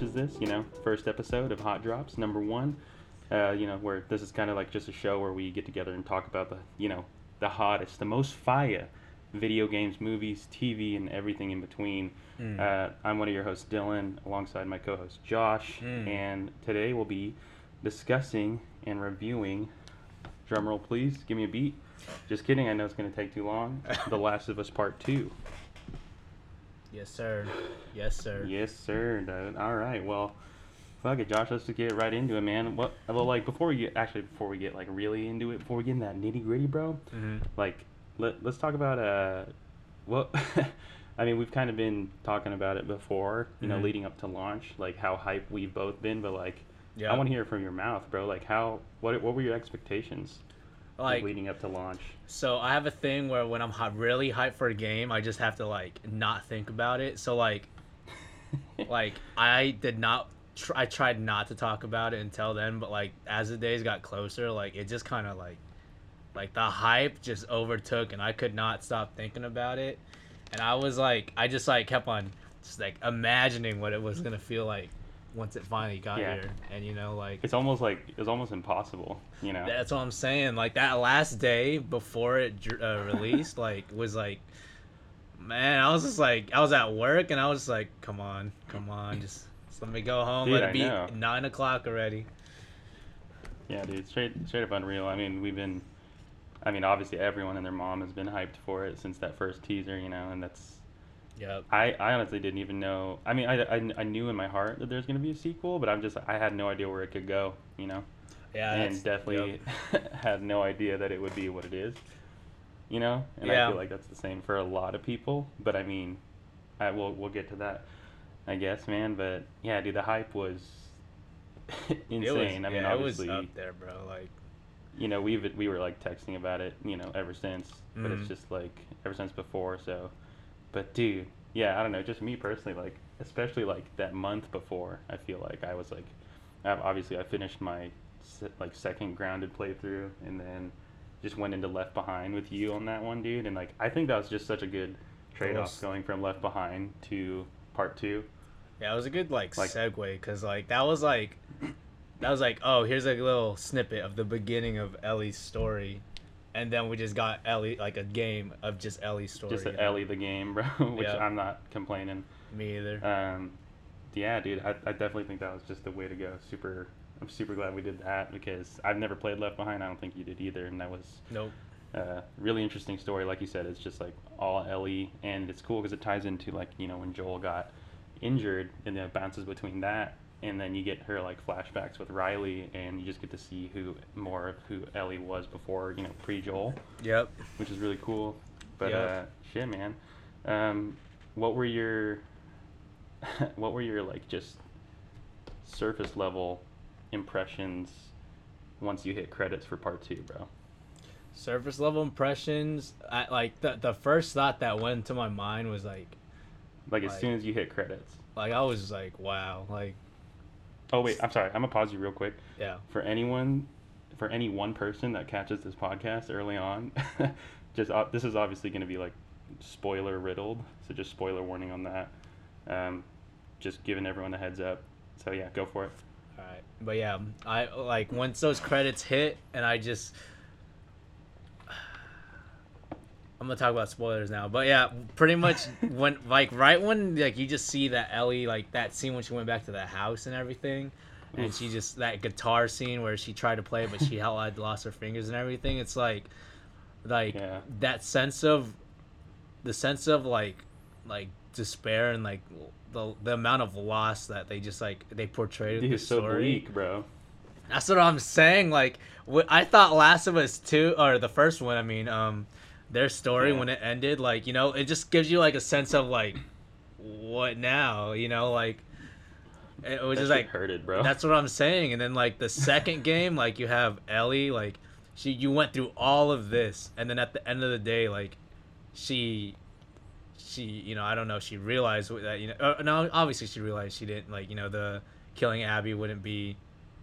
welcome to anyone who catches this. You know, first episode of Hot Drops, number one. Uh, you know, where this is kind of like just a show where we get together and talk about the, you know, the hottest, the most fire video games, movies, TV, and everything in between. Mm. Uh, I'm one of your hosts, Dylan, alongside my co-host Josh, Mm. and today we'll be discussing and reviewing. Drumroll, please. Give me a beat. Just kidding. I know it's gonna take too long. The Last of Us Part Two. Yes, sir. Yes, sir. Yes, sir. All right. Well, fuck it, Josh. Let's just get right into it, man. What? Well, like before we get actually before we get like really into it, before we get in that nitty gritty, bro. hmm Like, let let's talk about uh, what. I mean, we've kind of been talking about it before, you know, Mhm. leading up to launch, like how hype we've both been. But like, Yeah. I want to hear it from your mouth, bro. Like, how what what were your expectations like, leading up to launch? so I have a thing where when I'm really hyped for a game, I just have to like not think about it. So like like I did not tr- I tried not to talk about it until then, but like as the days got closer, like it just kind of like like the hype just overtook and I could not stop thinking about it. And I was like I just like kept on just like imagining what it was going to feel like once it finally got Yeah. here. And you know like it's almost like it's almost impossible, you know. That's what I'm saying. Like that last day before it uh, released, like was like, man, I was just like, I was at work and I was just like, come on, come on, just, just let me go home. Dude, let I be know. nine o'clock already. Yeah, dude, straight straight up unreal. I mean, we've been, I mean, obviously everyone and their mom has been hyped for it since that first teaser, you know, and that's. Yep. I, I honestly didn't even know. I mean, I, I, I knew in my heart that there's gonna be a sequel, but I'm just I had no idea where it could go, you know, Yeah. and definitely had no idea that it would be what it is, you know. And I feel like that's the same for a lot of people. But I mean, I will we'll get to that, I guess, man. But yeah, dude, the hype was insane. Was, I mean, yeah, obviously it was up there, bro. Like, you know we've we were like texting about it you know ever since but it's Mhm. just like ever since before so but dude yeah i don't know just me personally like especially like that month before i feel like i was like I've- obviously i finished my like second grounded playthrough and then just went into left behind with you on that one dude. And like i think that was just such a good trade-off going from left behind to part two. Yeah, it was a good like, Like- segue because like that was like, that was like, oh, here's a little snippet of the beginning of Ellie's story. And then we just got Ellie like a game of just Ellie's story. just you know? ellie the game bro which Yeah. i'm not complaining Me either. Um, yeah, dude, I, I definitely think that was just the way to go. Super, I'm super glad we did that because I've never played Left Behind. I don't think you did either, and that was nope. a really interesting story. Like you said, it's just like all Ellie, and it's cool because it ties into like you know when Joel got injured, and then it bounces between that, and then you get her like flashbacks with Riley, and you just get to see who more of who Ellie was before you know pre Joel Yep. which is really cool. But Yeah. uh, shit, man. Um, what were your what were your like just surface level impressions once you hit credits for part two, bro? surface level impressions I, like the, the first thought that went to my mind was like Like as Like- soon as you hit credits. like i was just like wow like Oh wait, I'm sorry. I'm gonna pause you real quick. yeah For anyone, for any one person that catches this podcast early on, just uh, this is obviously gonna be like spoiler riddled. So just spoiler warning on that. Um, just giving everyone a heads up. So yeah, go for it. all right but yeah i like once those credits hit and i just i'm gonna talk about spoilers now but yeah pretty much when like right when like you just see that ellie like that scene when she went back to the house and everything and Oof. she just that guitar scene where she tried to play but she held had lost her fingers and everything it's like like Yeah. that sense of the sense of like like despair and like the the amount of loss that they just like they portrayed in Dude, the it's so story. bleak, bro. That's what I'm saying. Like wh- I thought Last of Us two or the first one. I mean, um, their story Yeah. when it ended, like you know, it just gives you like a sense of like, what now? You know, like it was That just like hurted, bro. that's what I'm saying. And then like the second game, like you have Ellie, like she you went through all of this, and then at the end of the day, like she she you know I don't know she realized that you know uh, no obviously she realized she didn't like you know the killing Abby wouldn't be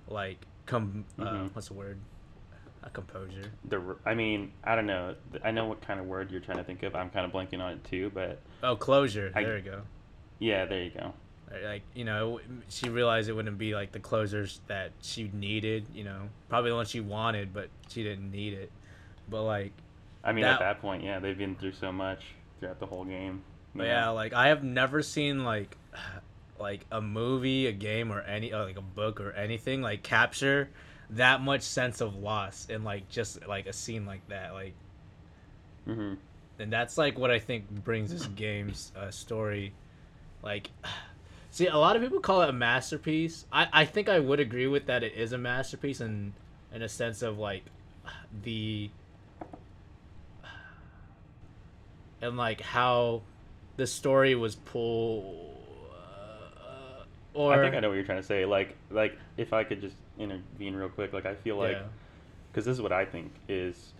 like come uh, Mhm. what's the word a composure the I mean, I don't know. I know what kind of word you're trying to think of. I'm kind of blanking on it too, but oh closure I- there you go yeah, there you go. like you know she realized it wouldn't be like the closers that she needed you know probably the one she wanted but she didn't need it but like I mean, That- at that point, yeah, they've been through so much throughout the whole game. But yeah, like I have never seen like like a movie, a game, or any or like a book or anything like capture that much sense of loss in like just like a scene like that. Like, hmm and that's like what I think brings this game's uh, story. Like, see, a lot of people call it a masterpiece. I I think I would agree with that. It is a masterpiece in in a sense of like the and like how the story was pulled. Uh, or I think I know what you're trying to say. Like, like if I could just intervene real quick, like I feel like Yeah. because this is what I think is.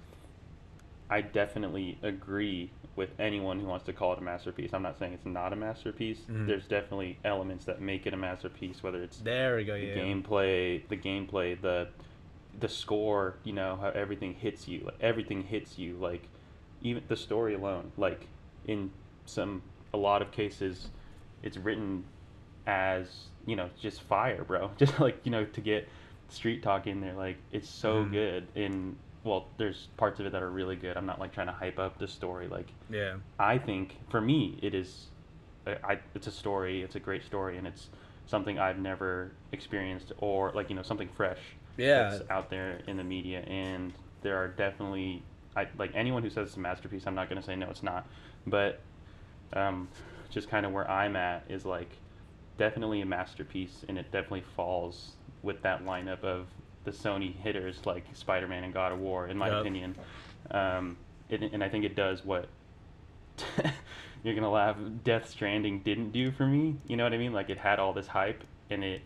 I definitely agree with anyone who wants to call it a masterpiece. I'm not saying it's not a masterpiece. Mhm. There's definitely elements that make it a masterpiece, whether it's There we go. the Yeah. gameplay, the gameplay, the the score, you know, how everything hits you. Like everything hits you. Like even the story alone. Like in some a lot of cases it's written as, you know, just fire, bro. Just like, you know, to get street talk in there, like it's so Mhm. good And well, there's parts of it that are really good. I'm not like trying to hype up the story. Like Yeah. I think for me it is, I, I- it's a story. It's a great story, and it's something I've never experienced or like you know something fresh. Yeah. That's out there in the media, and there are definitely I like anyone who says it's a masterpiece. I'm not gonna say no, it's not, but um, just kind of where I'm at is like definitely a masterpiece, and it definitely falls with that lineup of the Sony hitters like Spider-Man and God of War, in my Yup. opinion. Um, it, and I think it does what you're gonna laugh. Death Stranding didn't do for me. You know what I mean? Like it had all this hype, and it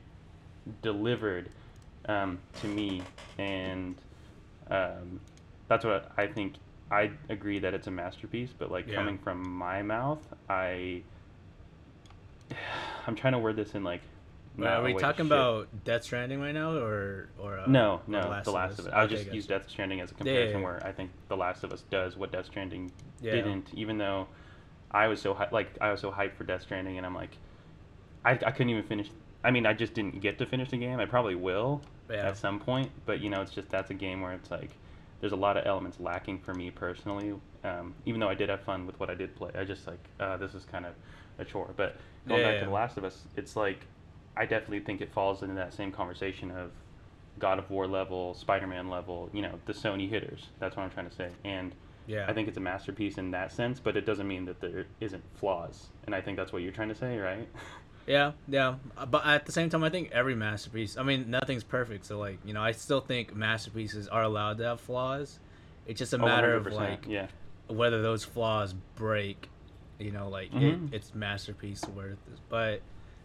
delivered um, to me, and um, that's what I think. I agree that it's a masterpiece, but like Yeah. coming from my mouth, I I'm trying to word this in like. Not are we talking about Death Stranding right now, or or uh, No, no, The Last, of It. I would Okay, just use. Death Stranding as a Yeah, yeah, comparison yeah. where I think The Last of Us does what Death Stranding Yeah. didn't, even though I was so like I was so hyped for Death Stranding, and I'm like, I, I couldn't even finish. I mean, I just didn't get to finish the game. I probably will at some point, but you know, it's just that's a game where it's like there's a lot of elements lacking for me personally. Um, even though I did have fun with what I did play, I just like uh, this is kind of a chore. But going back to The Last of Us, it's like I definitely think it falls into that same conversation of God of War level, Spider Man level, you know, the Sony hitters. That's what I'm trying to say. And Yeah. I think it's a masterpiece in that sense, but it doesn't mean that there isn't flaws. And I think that's what you're trying to say, right? Yeah, yeah, Uh, but at the same time, I think every masterpiece. I mean, nothing's perfect, so like you know, I still think masterpieces are allowed to have flaws. It's just a Oh, matter of 100%, like yeah. whether those flaws break. You know, like Mhm. it, it's masterpiece worth. But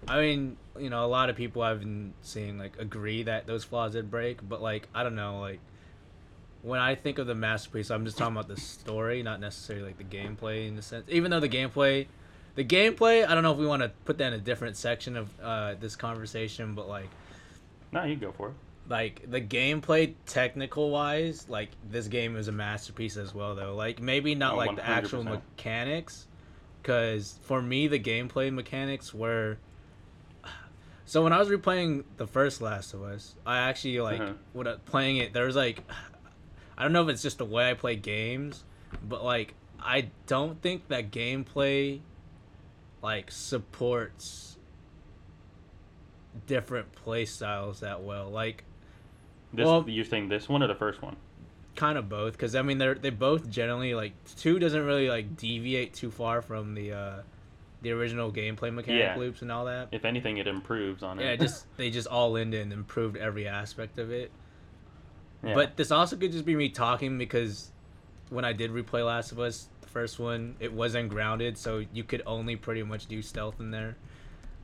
I mean, you know, a lot of people I've been seeing like agree that those flaws did break, but like I don't know, like when I think of the masterpiece, I'm just talking about the story, not necessarily like the gameplay in the sense. Even though the gameplay, the gameplay, I don't know if we want to put that in a different section of uh, this conversation, but like No, you go for it. like the gameplay technical wise like this game is a masterpiece as well though like maybe not Oh, like the actual mechanics because for me the gameplay mechanics were so when i was replaying the first last of us i actually like Uh-huh. when I- playing it there was like i don't know if it's just the way i play games but like i don't think that gameplay like supports different play styles that well like This Well- you're saying this one or the first one? kind of both because i mean they're they both generally like two doesn't really like deviate too far from the uh the original gameplay mechanic Yeah. loops and all that If anything, it improves on it. yeah just they just all in and improved every aspect of it Yeah. but this also could just be me talking because when i did replay last of us the first one it wasn't grounded so you could only pretty much do stealth in there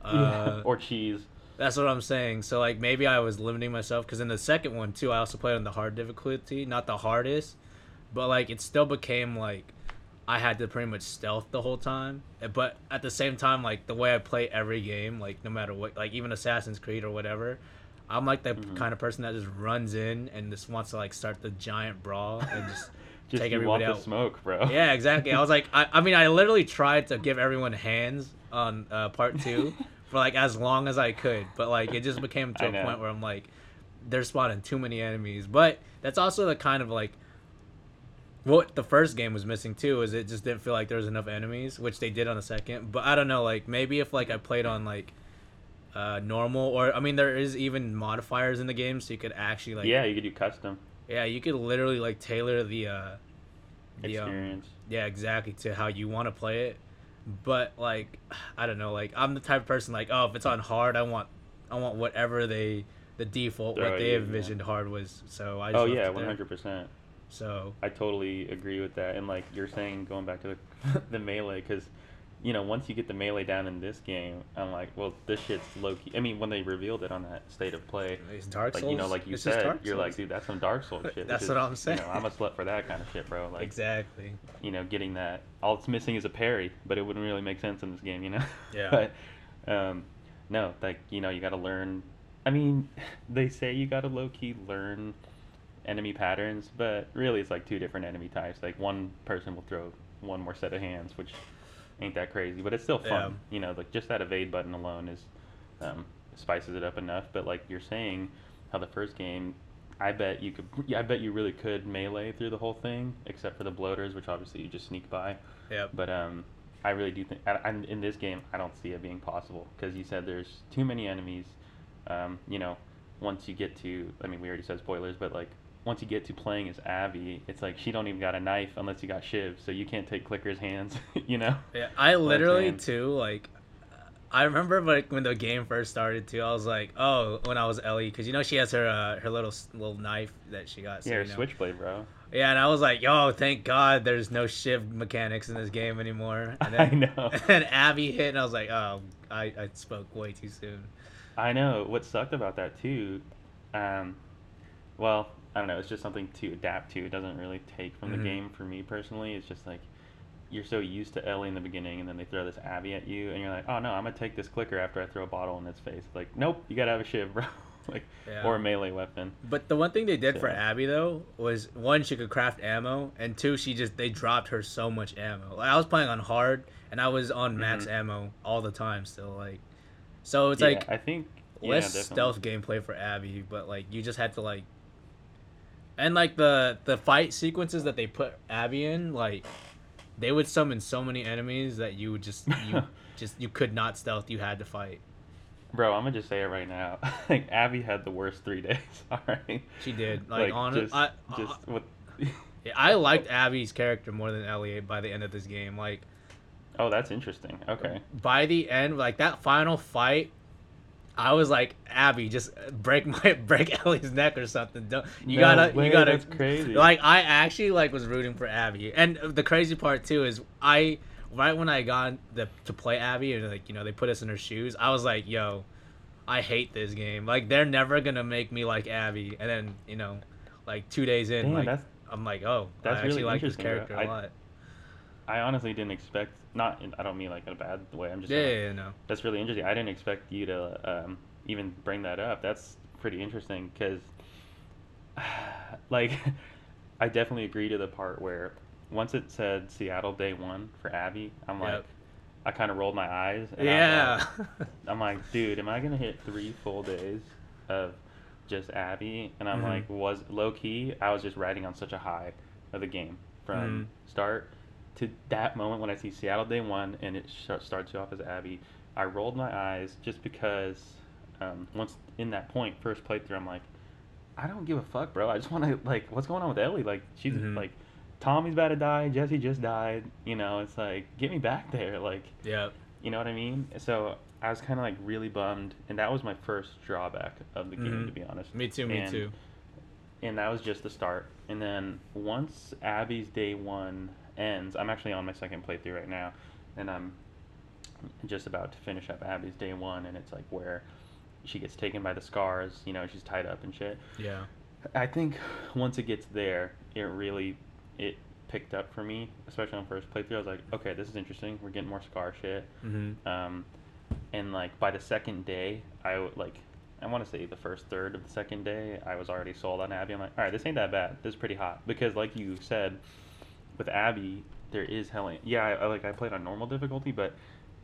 uh, or cheese. That's what I'm saying. So like maybe I was limiting myself because in the second one too, I also played on the hard difficulty, not the hardest, but like it still became like I had to pretty much stealth the whole time. Uh, But at the same time, like the way I play every game, like no matter what, like even Assassin's Creed or whatever, I'm like the Mhm. kind of person that just runs in and just wants to like start the giant brawl and just. Just take everybody out. the smoke, bro. Yeah, exactly. I was like, I, I mean, I literally tried to give everyone hands on uh, part two for like as long as I could. But like it just became to I a know. point where I'm like, they're spawning too many enemies. But that's also the kind of like what the first game was missing too is it just didn't feel like there was enough enemies, which they did on the second. But I don't know, like maybe if like I played on like uh normal or I mean there is even modifiers in the game so you could actually like yeah, you could do custom yeah you could literally like tailor the uh the um, experience. yeah exactly to how you want to play it but like i don't know like i'm the type of person like oh if it's on hard i want i want whatever they the default Throw what they yeah. envisioned hard was so i just oh yeah, it hundred percent. So I totally agree with that. And like you're saying, going back to the the melee, because you know once you get the melee down in this game, I'm like, well, this shit's low key. I mean, when they revealed it on that state of play, it's dark like souls you know, like you It's said, you're like, dude, that's some Dark Souls shit. That's This what is- I'm saying. You know, I'm a slut for that kind of shit, bro. Like exactly you know, getting that. All it's missing is a parry, but it wouldn't really make sense in this game, you know. Yeah. but um, no, like you know, you got to learn. I mean, they say you got to low key learn enemy patterns, but really it's like two different enemy types. Like one person will throw one more set of hands, which ain't that crazy, but it's still fun. You know, like just that evade button alone is um, spices it up enough. But like you're saying, how the first game, I bet you could, yeah, I bet you really could melee through the whole thing, except for the bloaters, which obviously you just sneak by. yep But um, I really do think, I, I'm, in this game, I don't see it being possible because you said there's too many enemies. Um, you know, once you get to, I mean, we already said spoilers, but like once you get to playing as Abby, it's like she don't even got a knife unless you got Shiv, so you can't take Clicker's hands. you know? yeah i literally too like I remember like when the game first started too. I was like, oh, when I was Ellie, because you know she has her uh, her little little knife that she got. so, yeah, her you know. Switchblade, bro. Yeah, and I was like, yo, thank God there's no shiv mechanics in this game anymore. And I know. And Abby hit, and I was like, oh, I, I spoke way too soon. I know. What sucked about that too, um, well, I don't know. It's just something to adapt to. It doesn't really take from Mhm. the game for me personally. It's just like you're so used to Ellie in the beginning, and then they throw this Abby at you, and you're like, oh no, I'm gonna take this clicker after I throw a bottle in its face. Like, nope, you gotta have a shiv, bro. like, Yeah. or a melee weapon. But the one thing they did for Abby though was one, she could craft ammo, and two, she just they dropped her so much ammo. Like I was playing on hard, and I was on max Mhm. ammo all the time still. Like, so it's Yeah, like I think less definitely. stealth gameplay for Abby, but like you just had to like, and like the the fight sequences that they put Abby in, like they would summon so many enemies that you would just you just you could not stealth. You had to fight. Bro, I'm gonna just say it right now. like Abby had the worst three days. All right. She did like, on just, I, just I, what? yeah, I liked Abby's character more than Elliot by the end of this game. Like oh, that's interesting. Okay. by the end, like that final fight. I was like, Abby, just break my break Ellie's neck or something. Don't you No gotta way, you gotta that's crazy. Like I actually like was rooting for Abby, and the crazy part too is I right when I got the to play Abby and like you know they put us in her shoes, I was like, yo, I hate this game. Like they're never gonna make me like Abby, and then you know, like two days in, Damn, like I'm like, oh, that's I actually really like this character a lot. I honestly didn't expect. Not. In, I don't mean like in a bad way. I'm just. Yeah, saying, yeah, yeah, no. That's really interesting. I didn't expect you to um, even bring that up. That's pretty interesting because, like, I definitely agree to the part where once it said Seattle Day One for Abby, I'm like, Yep. I kind of rolled my eyes. And I'm Yeah. like, I'm like, dude, am I gonna hit three full days of just Abby? And I'm Mhm. like, was low key. I was just riding on such a high of the game from Mhm. start to that moment when I see Seattle Day One and it sh- starts you off as Abby. I rolled my eyes just because um, once in that point, first playthrough, I'm like, I don't give a fuck, bro. I just want to like, what's going on with Ellie? Like, she's Mhm. like, Tommy's about to die. Jesse just died. You know, it's like, get me back there. Like, yeah. you know what I mean? So I was kind of like really bummed, and that was my first drawback of the game, Mhm. to be honest. Me too. Me And- too. And that was just the start. And then once Abby's day one ends, I'm actually on my second playthrough right now, and I'm just about to finish up Abby's day one, and it's like where she gets taken by the scars. You know, she's tied up and shit. Yeah. I think once it gets there, it really it picked up for me, especially on first playthrough. I was like, okay, this is interesting. We're getting more scar shit. Mm-hmm. Um, and like by the second day, I would like, I want to say the first third of the second day, I was already sold on Abby. I'm like, all right, this ain't that bad. This is pretty hot because, like you said, with Abby, there is hell. Yeah, I, I like I played on normal difficulty, but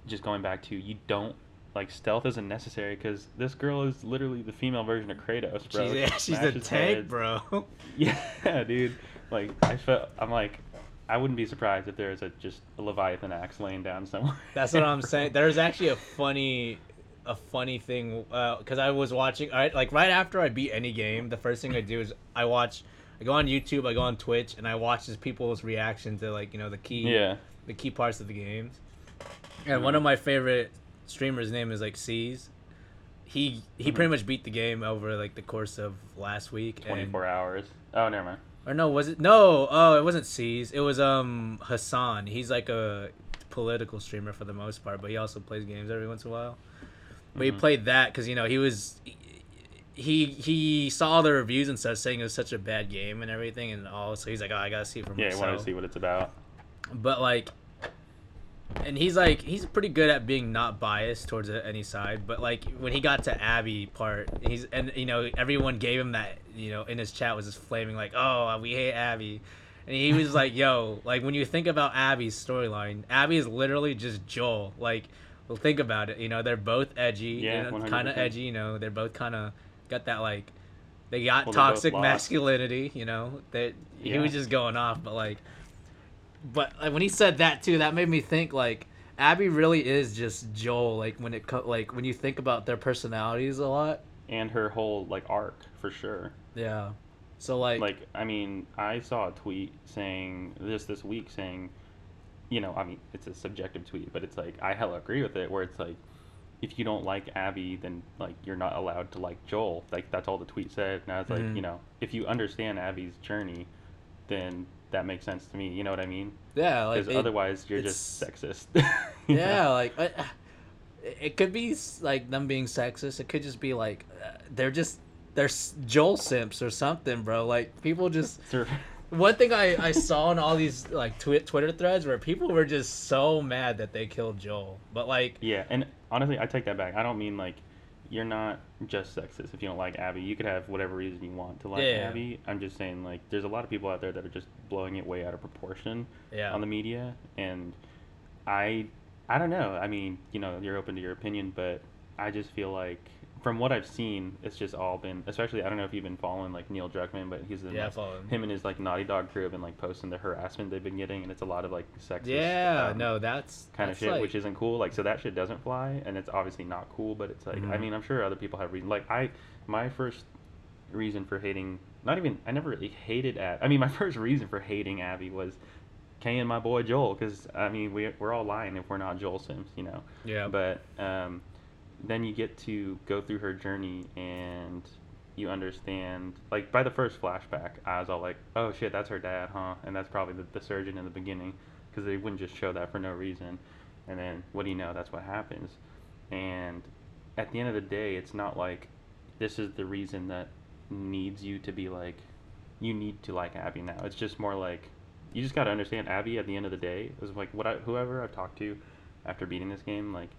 just going back to you don't like stealth isn't necessary because this girl is literally the female version of Kratos, bro. She's, yeah, she's a tank, heads. bro. Yeah, dude. Like I felt, I'm like, I wouldn't be surprised if there's a just a Leviathan axe laying down somewhere. That's what I'm saying. There's actually a funny, a funny thing uh, because I was watching. All right, like right after I beat any game, the first thing I do is I watch. I go on YouTube, I go on Twitch, and I watch just people's reaction to like you know the key, Yeah. the key parts of the games. And one of my favorite streamers' name is like C's. He he Mhm. pretty much beat the game over like the course of last week. 24 hours. Oh, never mind. or no, was it? No, oh, it wasn't C's. It was um Hasan. He's like a political streamer for the most part, but he also plays games every once in a while. But he Mhm. played that because you know he was he he saw all the reviews and stuff saying it was such a bad game and everything and all. So he's like, oh, I gotta see it for Yeah, I myself. wanted to see what it's about. But like, and he's like he's pretty good at being not biased towards any side. But like when he got to Abby part, he's and you know everyone gave him that you know in his chat was just flaming like, oh we hate Abby. And he was like, "Yo, like when you think about Abby's storyline, Abby is literally just Joel. Like, well, think about it. You know, they're both edgy, Yeah, kind of edgy. You know, they're both kind of got that like, they got Well, toxic masculinity. You know, that he was just going off. But like, but like, when he said that too, that made me think like Abby really is just Joel. Like when it co- like when you think about their personalities a lot. And her whole like arc for sure. Yeah. So like, Like, I mean, I saw a tweet saying this this week saying, you know, I mean, it's a subjective tweet, but it's like I hella agree with it. Where it's like, if you don't like Abby, then like you're not allowed to like Joel. Like that's all the tweet said. And I was like, Mhm. you know, if you understand Abby's journey, then that makes sense to me. You know what I mean? yeah, like it- otherwise, you're just sexist. You know? yeah, like I, it could be like them being sexist. It could just be like uh, they're just they're s- Joel simps or something, bro. Like people just. one thing I I saw in all these like twi- Twitter threads where people were just so mad that they killed Joel, but like Yeah, and honestly, I take that back. I don't mean like you're not just sexist if you don't like Abby. You could have whatever reason you want to like Yeah. Abby. I'm just saying like there's a lot of people out there that are just blowing it way out of proportion yeah, on the media, and I I don't know. I mean, you know, you're open to your opinion, but I just feel like from what I've seen, it's just all been. Especially, I don't know if you've been following like Neil Druckmann, but he's in, yeah, I like, him. and his like Naughty Dog crew have been like posting the harassment they've been getting, and it's a lot of like sexist. Yeah, um, no, that's kind of shit, like- which isn't cool. Like, so that shit doesn't fly, and it's obviously not cool. But it's like, I Mhm. mean, I'm sure other people have reason. Like, I, my first reason for hating, not even, I never really hated Ab. I mean, my first reason for hating Abby was Kay and my boy Joel, because I mean, we we're all lying if we're not Joel Sims, you know. yeah, But um, then you get to go through her journey and you understand. Like by the first flashback, I was all like, "Oh shit, that's her dad, huh?" And that's probably the, the surgeon in the beginning, because they wouldn't just show that for no reason. And then what do you know? That's what happens. And at the end of the day, it's not like this is the reason that needs you to be like, you need to like Abby now. It's just more like you just got to understand Abby at the end of the day is like what I whoever I've talked to after beating this game like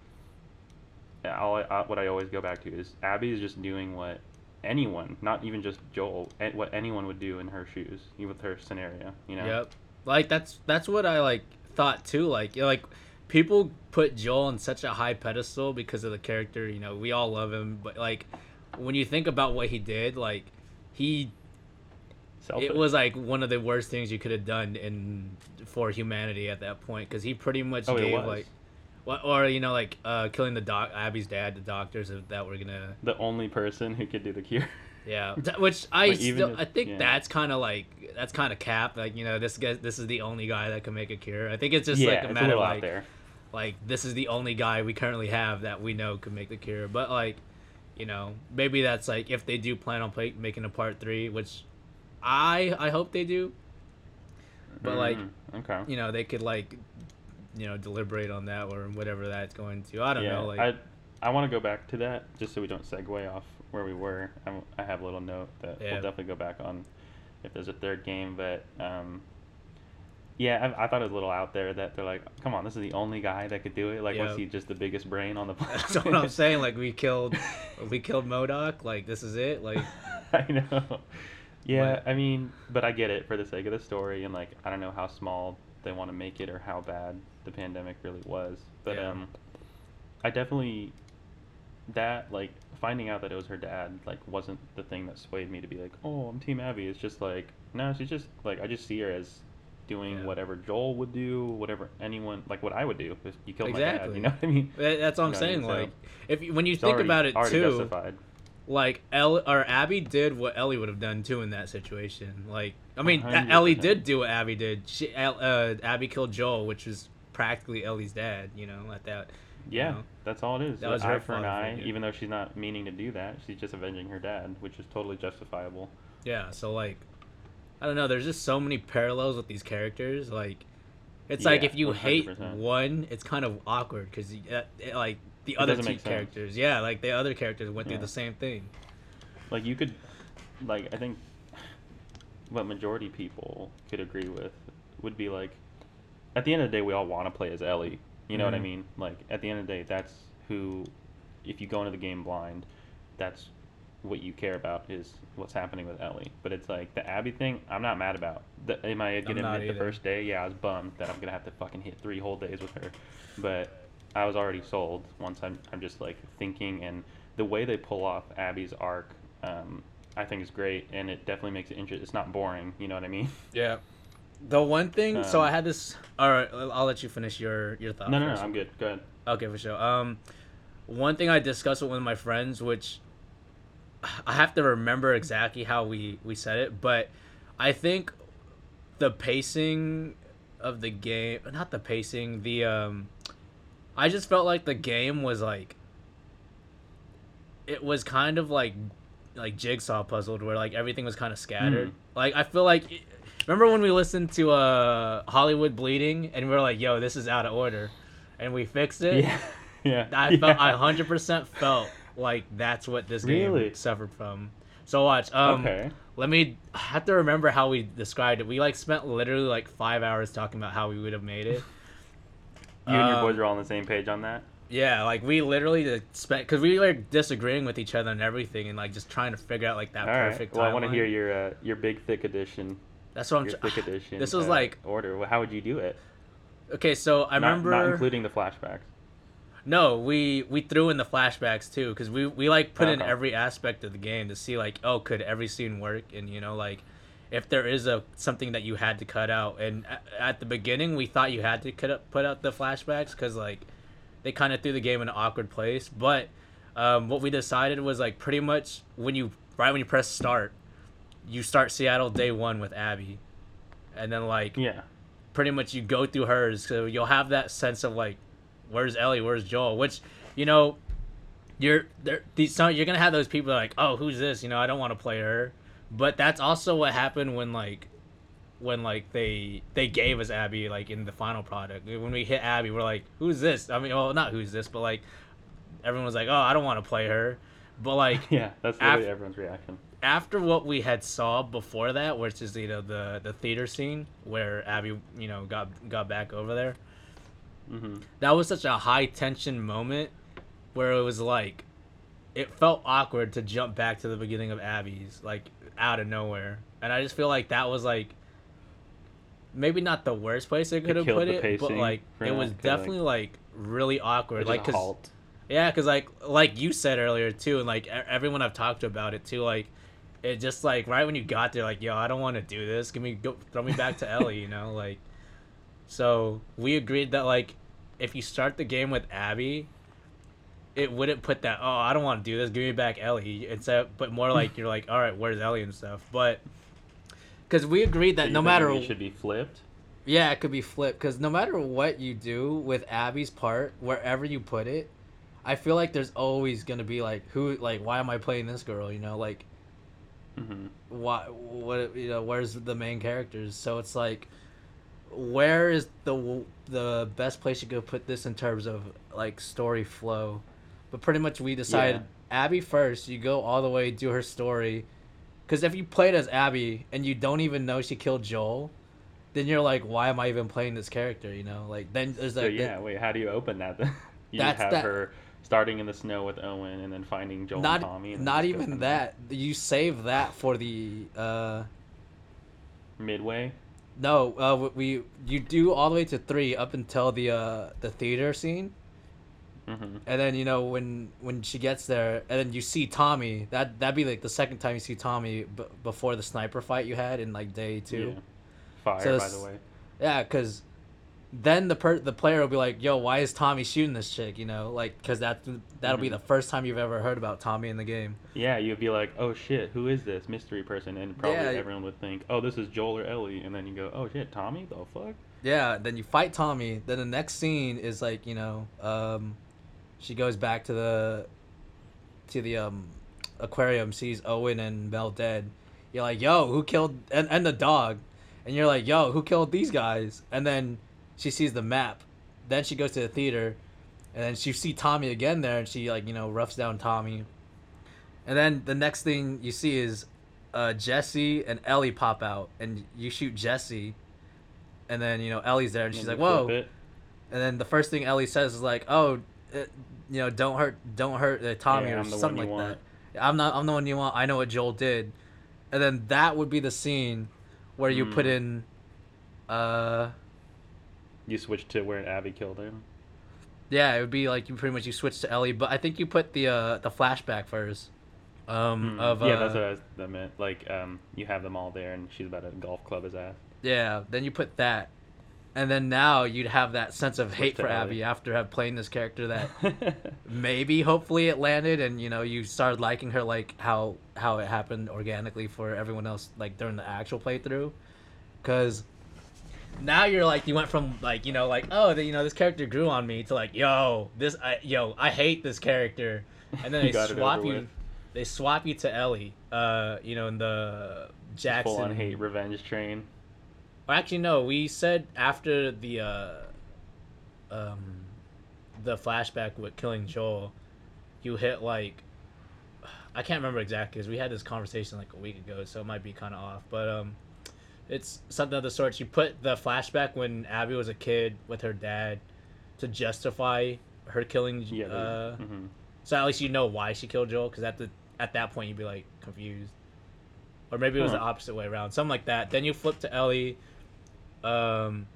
all I, uh, what I always go back to is Abby is just doing what anyone, not even just Joel, what anyone would do in her shoes, with her scenario. You know. Yep. Like that's that's what I like thought too. Like like people put Joel on such a high pedestal because of the character. You know, we all love him, but like when you think about what he did, like he Selfish. it was like one of the worst things you could have done in for humanity at that point because he pretty much Oh, gave like or you know like uh killing the doc Abby's dad the doctors that were gonna the only person who could do the cure. yeah, which I Like, still if- I think yeah. that's kind of like that's kind of cap. Like you know, this guy, this is the only guy that can make a cure. I think it's just yeah, like a a matter little of like, there. like this is the only guy we currently have that we know can make the cure. But like, you know, maybe that's like if they do plan on play, making a part three, which I I hope they do. But like, Mm, okay. you know, they could like, you know, deliberate on that or whatever that's going to. I don't yeah, know. Like, I I want to go back to that just so we don't segue off where we were. I, I have a little note that Yeah. we'll definitely go back on if there's a third game, but um, yeah, I, I thought it was a little out there that they're like, come on, this is the only guy that could do it. Like, Yeah. was he just the biggest brain on the planet? that's what I'm saying. Like we killed, we killed Modoc. Like this is it. Like I know. Yeah, But- I mean, but I get it for the sake of the story, and like I don't know how small they want to make it or how bad the pandemic really was, but Yeah. um, I definitely that like finding out that it was her dad like wasn't the thing that swayed me to be like, oh, I'm Team Abby. It's just like no, she's just like I just see her as doing Yeah. whatever Joel would do, whatever anyone like what I would do if you killed my dad. Exactly. You know what I mean? That's what I'm You know what I saying. mean? So, Like, if you, when you think already- about it too, justified. like El or Abby did what Ellie would have done too in that situation. Like, I mean, 100%. Ellie did do what Abby did. She, uh, Abby killed Joel, which was practically Ellie's dad. You know, at that. you Yeah, know. that's all it is. That was eye her for an eye, figure. even though she's not meaning to do that. She's just avenging her dad, which is totally justifiable. Yeah. So like, I don't know. There's just so many parallels with these characters. Like, it's like if you hate 100%. one, it's kind of awkward because uh, like the other two characters. Yeah, like the other characters went Yeah. through the same thing. Like you could, like I think, what majority people could agree with would be like, at the end of the day, we all want to play as Ellie. You know what I Mhm. mean? Like at the end of the day, that's who. If you go into the game blind, that's what you care about is what's happening with Ellie. But it's like the Abby thing. I'm not mad about. The, am I gonna admit the first day? Yeah, I was bummed that I'm gonna have to fucking hit three whole days with her, but I was already sold once I'm I'm just like thinking and the way they pull off Abby's arc, um, I think is great and it definitely makes it interesting. It's not boring. You know what I mean? Yeah. The one thing, so Um, I had this. All right, I'll let you finish your your thought. no, no, no. I'm good. Go ahead. Okay, for sure. Um, one thing I discussed with one of my friends, which I have to remember exactly how we we said it, but I think the pacing of the game, not the pacing, the um, I just felt like the game was like, it was kind of like, like jigsaw puzzled, where like everything was kind of scattered. Mm. Like I feel like, remember when we listened to uh Hollywood Bleeding and we were like, yo, this is out of order, and we fixed it. Yeah, yeah. I felt I hundred percent felt like that's what this Really? game suffered from. So watch. Um, okay. Let me. I have to remember how we described it. We like spent literally like five hours talking about how we would have made it. You and your um, boys are all on the same page on that. Yeah, like we literally spent because we were disagreeing with each other and everything, and like just trying to figure out like that All right. perfect. Well, I want to hear your uh, your big thick edition. That's what I'm. Your tr- thick edition. This was uh, like order. How would you do it? okay, so I Not- remember not including the flashbacks. No, we we threw in the flashbacks too because we we like put in every aspect of the game to see like oh could every scene work and you know like if there is a something that you had to cut out and a- at the beginning we thought you had to cut up, put out the flashbacks because like they kind of threw the game in an awkward place but um, what we decided was like pretty much when you right when you press start you start Seattle day one with Abby and then like Yeah. pretty much you go through hers so you'll have that sense of like where's ellie where's joel which you know you're there these some you're gonna have those people that are like oh who's this you know i don't want to play her but that's also what happened when like when like they they gave us abby like in the final product when we hit abby we're like who's this i mean well not who's this but like everyone was like oh i don't want to play her but like Yeah. That's literally everyone's reaction. After what we had saw before that, which is you know the the theater scene where Abby you know got got back over there, hmm that was such a high tension moment where it was like it felt awkward to jump back to the beginning of Abby's like out of nowhere, and I just feel like that was like maybe not the worst place they could have put it, but like it was 'cause, like- definitely like really awkward, like halt. yeah, because like like you said earlier too, and like everyone I've talked to about it too, like it just like right when you got there, like yo, I don't want to do this. Give me go throw me back to Ellie, you know, like. So we agreed that like if you start the game with Abby, it wouldn't put that oh I don't want to do this. Give me back Ellie. Instead, but more like you're like all right, where's Ellie and stuff. But because we agreed that you no matter it should be flipped. yeah, it could be flipped because no matter what you do with Abby's part, wherever you put it, I feel like there's always gonna be like who like why am I playing this girl? You know, like hmm why what you know where's the main characters? So it's like where is the the best place to go put this in terms of like story flow? But pretty much we decided Abby first. You go all the way do her story. Because if you played as Abby and you don't even know she killed Joel, then you're like, why am I even playing this character? You know, like then there's So like yeah, wait, how do you open that? Then? you have that- her starting in the snow with Owen, and then finding Joel not and Tommy. And not even that. You save that for the uh Midway. no uh we you do all the way to three up until the uh the theater scene, hmm And then you know when when she gets there, and then you see Tommy. That that'd be like the second time you see Tommy b- before the sniper fight you had in like day two. Yeah. Fire, So by the way. Yeah, because then the per the player will be like, "Yo, why is Tommy shooting this chick?" You know, like because that that'll be Mhm. the first time you've ever heard about Tommy in the game. Yeah, you'd be like, oh shit, who is this mystery person? And probably Yeah. everyone would think, oh, this is Joel or Ellie. And then you go, oh shit, Tommy? The fuck? Yeah, then you fight Tommy. Then the next scene is like you know, um, she goes back to the to the um aquarium, sees Owen and Mel dead. You're like, yo, who killed and and the dog? And you're like, yo, who killed these guys? And then she sees the map. Then she goes to the theater, and then she see Tommy again there, and she like you know roughs down Tommy. And then the next thing you see is uh, Jesse and Ellie pop out, and you shoot Jesse, and then you know Ellie's there, and she's And like, "Whoa!" it. And then the first thing Ellie says is like, "Oh, uh you know, don't hurt, don't hurt uh, Tommy Yeah, or something like want. that." I'm not. I'm the one you want. I know what Joel did, and then that would be the scene where you put Mm. in, uh, You switch to where Abby killed him. yeah, it would be like you pretty much you switch to Ellie, but I think you put the uh the flashback first, um, Mm. of uh, yeah, that's what I, was, I meant. Like, um, you have them all there, and she's about to golf club his ass. Yeah, then you put that, and then now you'd have that sense of Switch hate for Ellie. Abby after have playing this character that maybe hopefully it landed and you know you started liking her like how how it happened organically for everyone else like during the actual playthrough, because now you're like you went from like you know like oh the, you know this character grew on me to like yo this I yo I hate this character, and then they swap you with. they swap you to Ellie, uh you know in the Jackson Full on hate revenge train. or actually, no. We said after the uh, um, the flashback with killing Joel, you hit like I can't remember exactly because we had this conversation like a week ago, so it might be kind of off. But um, it's something of the sort. You put the flashback when Abby was a kid with her dad to justify her killing. Yeah. uh, mhm. so at least you know why she killed Joel, because at the at that point you'd be like confused, or maybe it was the opposite way around, something like that. Then you flip to Ellie. Um,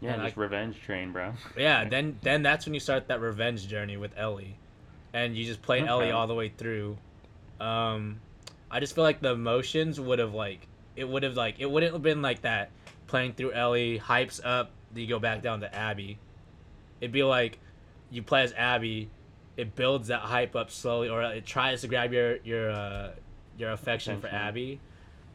Yeah, just I- revenge train, bro. yeah. Then then that's when you start that revenge journey with Ellie, and you just play Ellie all the way through. Um, I just feel like the emotions would have like it would have like it wouldn't have been like that playing through Ellie hypes up. Then you go back down to Abby. It'd be like you play as Abby, it builds that hype up slowly, or it tries to grab your your uh, your affection for Abby.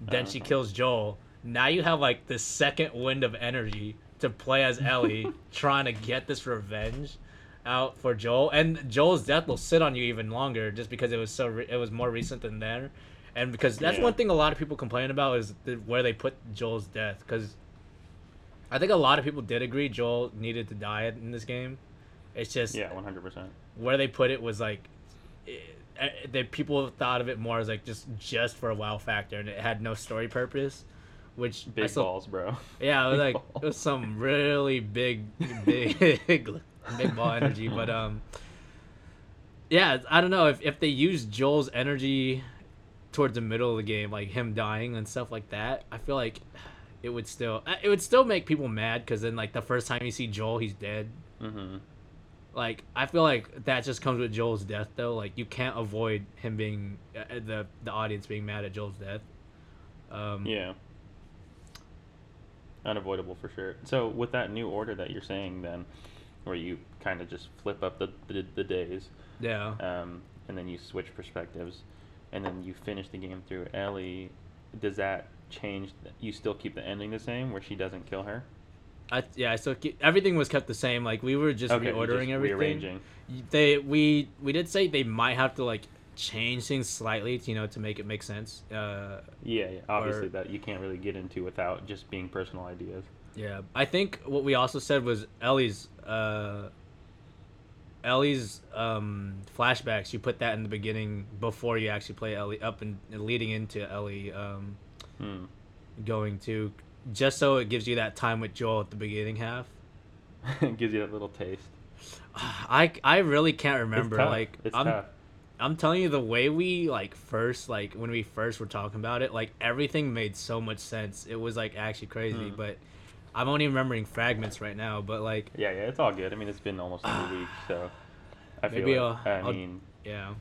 Then she kills Joel. Now you have like this second wind of energy to play as Ellie, trying to get this revenge out for Joel. And Joel's death will sit on you even longer, just because it was so re- it was more recent than there, and because that's Yeah. one thing a lot of people complain about is the, where they put Joel's death. Because I think a lot of people did agree Joel needed to die in this game. It's just Yeah, one hundred percent. where they put it was like it, that people thought of it more as like just just for a wow factor and it had no story purpose which Big still- balls, bro. yeah it was like it was some really big big big ball energy but um yeah i don't know if, if they use joel's energy towards the middle of the game like him dying and stuff like that i feel like it would still it would still make people mad because then like the first time you see joel he's dead hmm like I feel like that just comes with Joel's death though. Like you can't avoid him being uh, the the audience being mad at Joel's death. Um, Yeah. Unavoidable for sure. So with that new order that you're saying, then, where you kind of just flip up the the, the days, Yeah. um, and then you switch perspectives, and then you finish the game through Ellie, does that change? You still keep the ending the same, where she doesn't kill her? I yeah. So everything was kept the same. Like we were just Okay, reordering just everything. rearranging. They we we did say they might have to like change things slightly, to, you know, to make it make sense. Uh, Yeah, yeah. Obviously, Or- that you can't really get into without just being personal ideas. Yeah, I think what we also said was Ellie's uh, Ellie's um, flashbacks. You put that in the beginning before you actually play Ellie, up and leading into Ellie um, Hmm. going to, just so it gives you that time with Joel at the beginning half. It gives you that little taste. I, I really can't remember. Like it's I'm tough. I'm telling you the way we like first like when we first were talking about it, like everything made so much sense. It was like actually crazy, Hmm. but I'm only remembering fragments right now, but like Yeah, yeah, it's all good. I mean, it's been almost three weeks, so I feel Maybe it. I'll- I I'll- mean, yeah.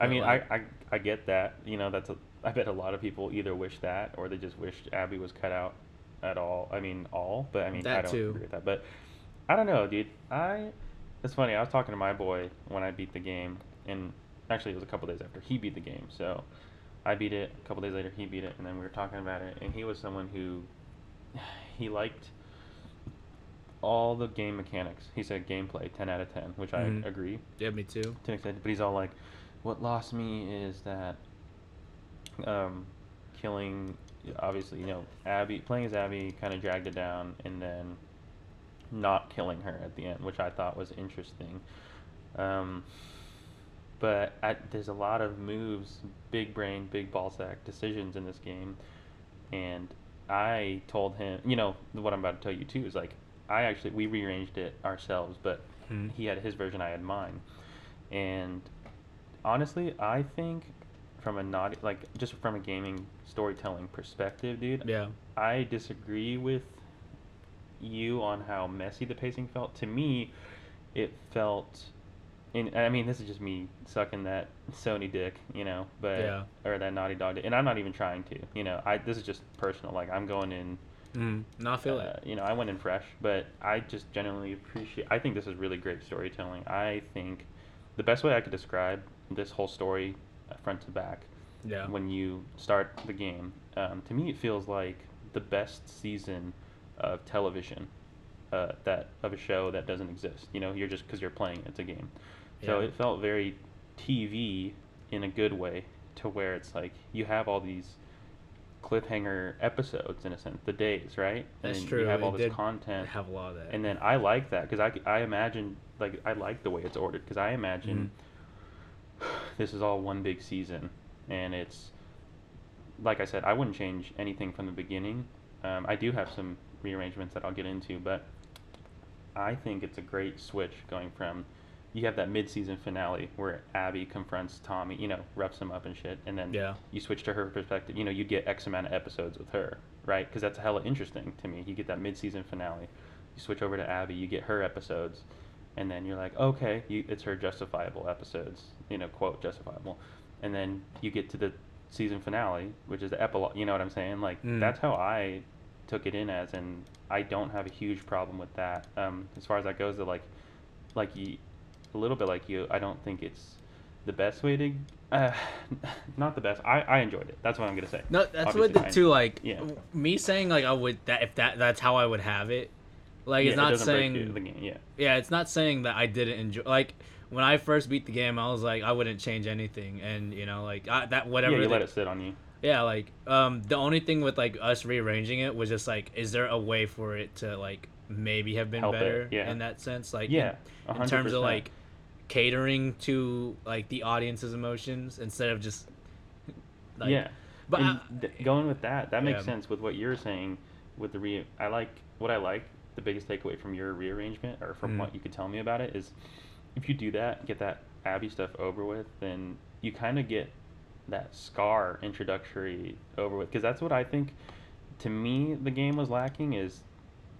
I mean, like- I, I I get that. You know, that's a, I bet a lot of people either wish that or they just wished Abby was cut out at all. I mean, all, but I mean, I don't too. agree with that. But I don't know, dude. I it's funny. I was talking to my boy when I beat the game, and actually it was a couple days after he beat the game. So I beat it. A couple days later, he beat it, and then we were talking about it. And he was someone who he liked all the game mechanics. He said gameplay ten out of ten, which Mhm. I agree Yeah, me too. to an extent, but he's all like, "What lost me is that, um, killing, obviously, you know, Abby playing as Abby kind of dragged it down, and then not killing her at the end, which I thought was interesting. Um, but I, there's a lot of moves, big brain, big ball sack decisions in this game, and I told him, you know, what I'm about to tell you too is like, I actually we rearranged it ourselves, but Mhm. he had his version, I had mine, and honestly, I think from a naughty, like just from a gaming storytelling perspective, dude, Yeah. I disagree with you on how messy the pacing felt. To me, it felt, and I mean, this is just me sucking that Sony dick, you know, but Yeah. or that Naughty Dog, dick, and I'm not even trying to, you know. I this is just personal. Like I'm going in, Mm. No, I feel uh, it. you know, I went in fresh, but I just genuinely appreciate. I think this is really great storytelling. I think the best way I could describe this whole story, uh, front to back, Yeah. when you start the game. Um, to me, it feels like the best season of television uh, that of a show that doesn't exist. You know, you're just because you're playing it's a game. So Yeah. it felt very TV in a good way, to where it's like you have all these cliffhanger episodes in a sense, the days, right? That's and true. You have all it this content, Have a lot of that. and then I like that because I, I imagine like I like the way it's ordered because I imagine this is all one big season and it's like I said I wouldn't change anything from the beginning. Um, I do have some rearrangements that I'll get into, but I think it's a great switch going from you have that mid-season finale where Abby confronts Tommy, you know, roughs him up and shit, and then Yeah. you switch to her perspective. You know, you get X amount of episodes with her, right? Because that's hella interesting to me. You get that mid-season finale. You switch over to Abby, you get her episodes, and then you're like, okay, you, it's her justifiable episodes, you know, quote justifiable, and then you get to the season finale, which is the epilogue. You know what I'm saying? Like Mm. that's how I took it in as, and I don't have a huge problem with that. Um, as far as that goes, to like, like you, a little bit like you, I don't think it's the best way to, uh, not the best. I, I enjoyed it. That's what I'm gonna say. No, that's Obviously, what the two like. yeah. Me saying like I would that if that that's how I would have it. Like Yeah, it's not break saying the game. Yeah. yeah, it's not saying that I didn't enjoy. Like when I first beat the game, I was like I wouldn't change anything, and you know like I, that whatever. yeah, you let it sit on you. Yeah, like um, the only thing with like us rearranging it was just like, is there a way for it to like maybe have been Help it, better yeah. in that sense? Like Yeah, in, in terms of like catering to like the audience's emotions instead of just like, yeah. But I- th- going with that, that makes Yeah. sense with what you're saying. With the re, I like what I like. The biggest takeaway from your rearrangement, or from Mm. what you could tell me about it, is if you do that, get that Abby stuff over with, then you kind of get that Scar introductory over with. Because that's what I think. To me, the game was lacking is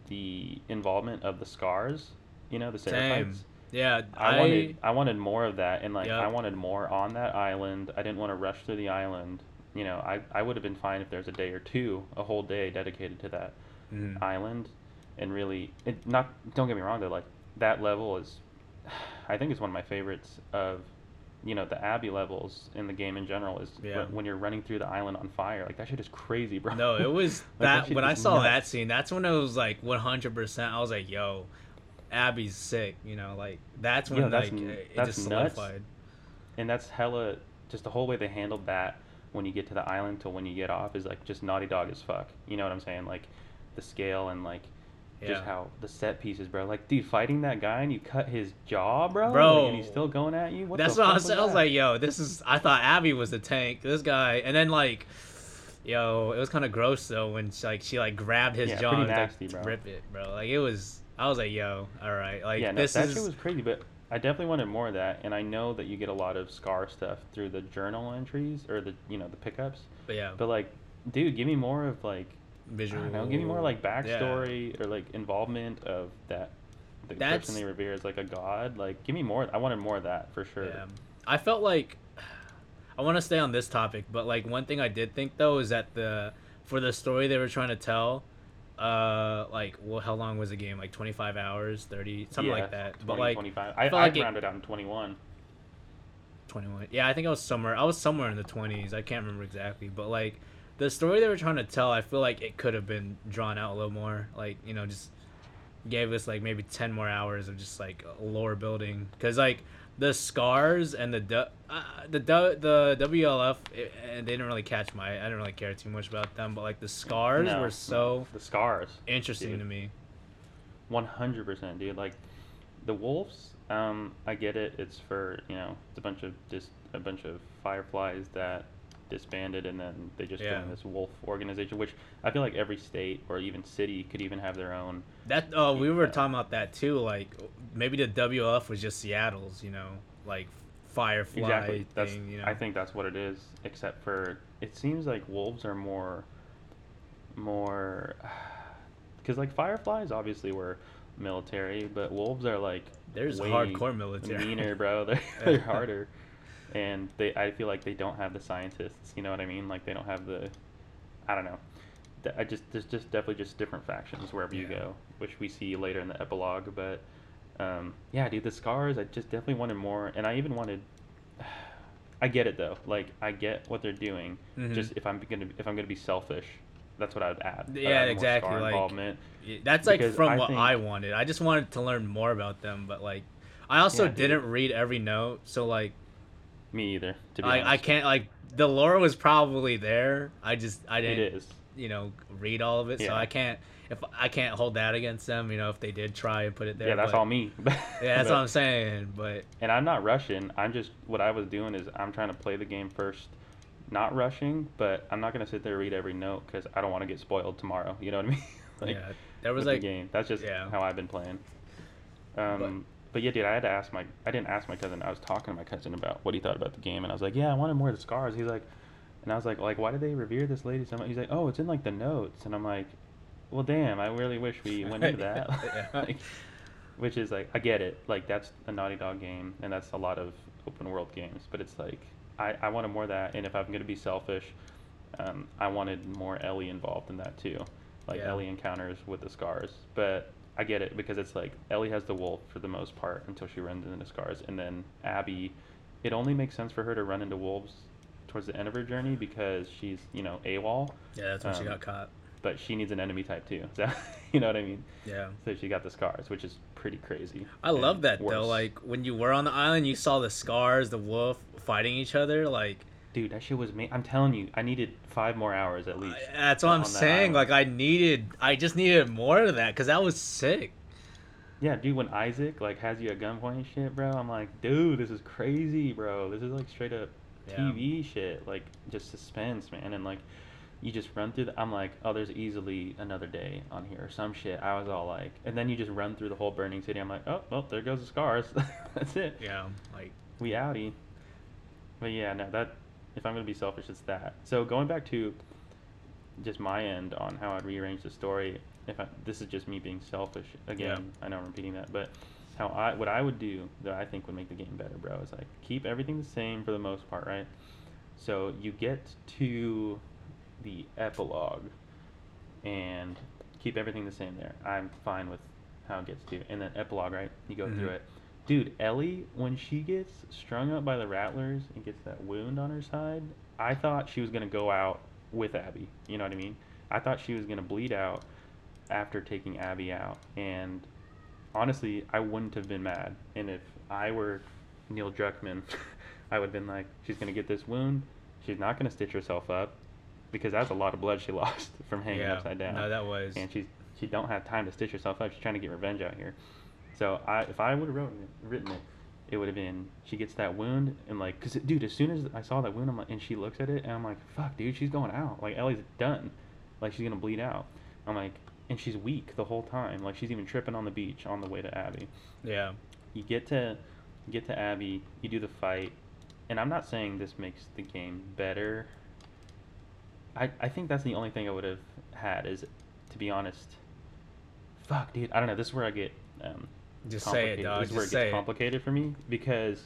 the involvement of the Scars. You know, the same. Seraphites. Yeah, I, I, wanted I wanted more of that and like Yeah. I wanted more on that island. I didn't want to rush through the island. You know, I, I would have been fine if there's a day or two, a whole day dedicated to that Mhm. island and really it not don't get me wrong though, like that level is I think it's one of my favorites of you know, the Abby levels in the game in general is Yeah. when, you're running through the island on fire. Like that shit is crazy, bro. No, it was Like, that shit when I saw nuts. that scene. That's when it was like 100%. I was like, "Yo, Abby's sick." You know, like that's when Yeah, that's like it that's just nuts. solidified. and that's hella just the whole way they handled that when you get to the island till when you get off is like just naughty dog as fuck you know what i'm saying like the scale and like just Yeah. how the set pieces bro like dude fighting that guy and you cut his jaw bro Bro. Like, and he's still going at you what That's the what I was, I was like, "Yo, this is." I thought Abby was the tank. This guy, and then like, yo, it was kind of gross though when she, like she like grabbed his Yeah, jaw and like, nasty, bro. rip it, bro. Like it was. I was like, "Yo, all right." Like yeah no, this that is. shit was crazy but i definitely wanted more of that and i know that you get a lot of scar stuff through the journal entries or the you know the pickups but yeah. But like, dude, give me more of like I visual. know. Give me more like yeah. backstory or like involvement of that. The That's- person they revere as like a god. Like, give me more. I wanted more of that for sure. Yeah. I felt like I want to stay on this topic, but like one thing I did think though is that the for the story they were trying to tell, uh, like well, how long was the game? Like twenty five hours, thirty, something Yeah, like that. 20, but like 25. I, I like it- rounded out in 21. twenty one. Yeah, I think I was somewhere. I was somewhere in the twenties. I can't remember exactly, but like the story they were trying to tell, I feel like it could have been drawn out a little more. Like you know, just gave us like maybe 10 more hours of just like lore building because like the scars and the du- uh, the du- the WLF it, and they didn't really catch my I didn't really care too much about them but like the scars No, were so The scars. interesting dude. to me 100%, dude. Like, the wolves, um, I get it. It's for, you know, it's a bunch of just a bunch of fireflies that disbanded and then they just Yeah. joined this wolf organization, which I feel like every state or even city could even have their own. that oh we were talking about that too like maybe the WLF was just Seattle's you know like firefly exactly. That's thing you know I think that's what it is. Except for it seems like wolves are more, more, because like fireflies obviously were military, but wolves are like there's hardcore military meaner, bro. They're they're harder, and they I feel like they don't have the scientists. You know what I mean? Like they don't have the, I don't know. I just there's just definitely just different factions wherever you go, which we see later in the epilogue. But um, yeah, dude, the scars. I just definitely wanted more, and I even wanted. I get it though. Like I get what they're doing. Mhm. Just if I'm gonna if I'm gonna be selfish, that's what I'd add. I'd Yeah, add more exactly, scar like- involvement. That's like Because from I what think- I wanted. I just wanted to learn more about them, but like, I also Yeah, didn't read every note, so like, Me either. To be I, honest, I can't like the lore was probably there. I just I didn't is. you know read all of it, so I can't if I can't hold that against them. You know, if they did try and put it there. yeah, that's but- all me. Yeah, that's But- what I'm saying. But and I'm not rushing. I'm just what I was doing is I'm trying to play the game first, not rushing. But I'm not gonna sit there and read every note because I don't want to get spoiled tomorrow. You know what I mean? like, yeah, there was like the game. That's just yeah. how I've been playing. Um, but, yeah, dude, I had to ask my. I didn't ask my cousin. I was talking to my cousin about what he thought about the game, and I was like, yeah, I wanted more of the scars. He's like, and I was like, like, why did they revere this lady so much? He's like, oh, it's in like the notes, and I'm like, well, damn, I really wish we went into that. Like, which is like, I get it. Like that's a Naughty Dog game, and that's a lot of open world games. But it's like, I I wanted more of that, and if I'm gonna be selfish, um, I wanted more Ellie involved in that too, like Yeah. Ellie encounters with the scars. But I get it because it's like Ellie has the wolf for the most part until she runs into scars, and then Abby, it only makes sense for her to run into wolves towards the end of her journey because she's you know AWOL, yeah, that's when she um, got caught. but she needs an enemy type too. So you know what I mean? Yeah. So she got the scars, which is pretty crazy. I love that though. Like when you were on the island, you saw the scars, the wolf fighting each other. Like dude, that shit was me. I'm telling you, I needed five more hours at least. I- that's what I'm saying. island. Like I needed, I just needed more of that because that was sick. Yeah, dude, when Isaac like has you at gunpoint and shit, bro, I'm like, dude, this is crazy, bro. This is like straight up Yeah. TV shit, like just suspense, man, and like you just run through the. I'm like, oh, there's easily another day on here or some shit. I was all like, and then you just run through the whole burning city. I'm like, oh, well, there goes the scars. That's it. Yeah, like We outie. But yeah, no, that if I'm gonna be selfish, it's that. So going back to just my end on how I'd rearrange the story. If I, this is just me being selfish again, I know I'm repeating that, but how I what I would do that I think would make the game better, bro, is like keep everything the same for the most part, right? So you get to the epilogue and keep everything the same there. I'm fine with how it gets to. And then epilogue, right? You go through Mhm. it. Dude, Ellie, when she gets strung up by the rattlers and gets that wound on her side, I thought she was gonna go out with Abby. You know what I mean? I thought she was gonna bleed out after taking Abby out. And honestly, I wouldn't have been mad. And if I were Neil Druckmann, I would have been like, she's gonna get this wound. She's not gonna stitch herself up because that's a lot of blood she lost from hanging yeah, upside down no, that was. and she's she don't have time to stitch herself up. She's trying to get revenge out here. So I, if I would have written it, written it, it would have been she gets that wound and like, cause dude, as soon as I saw that wound, I'm like, and she looks at it and I'm like, fuck, dude, she's going out. Like Ellie's done. Like she's gonna bleed out. I'm like, and she's weak the whole time. Like she's even tripping on the beach on the way to Abby. yeah, You get to, you get to Abby. You do the fight, and I'm not saying this makes the game better. I, I think that's the only thing I would have had is, to be honest, fuck, dude. I don't know. This is where I get um, Just say it, dog. This is where it gets it. complicated for me because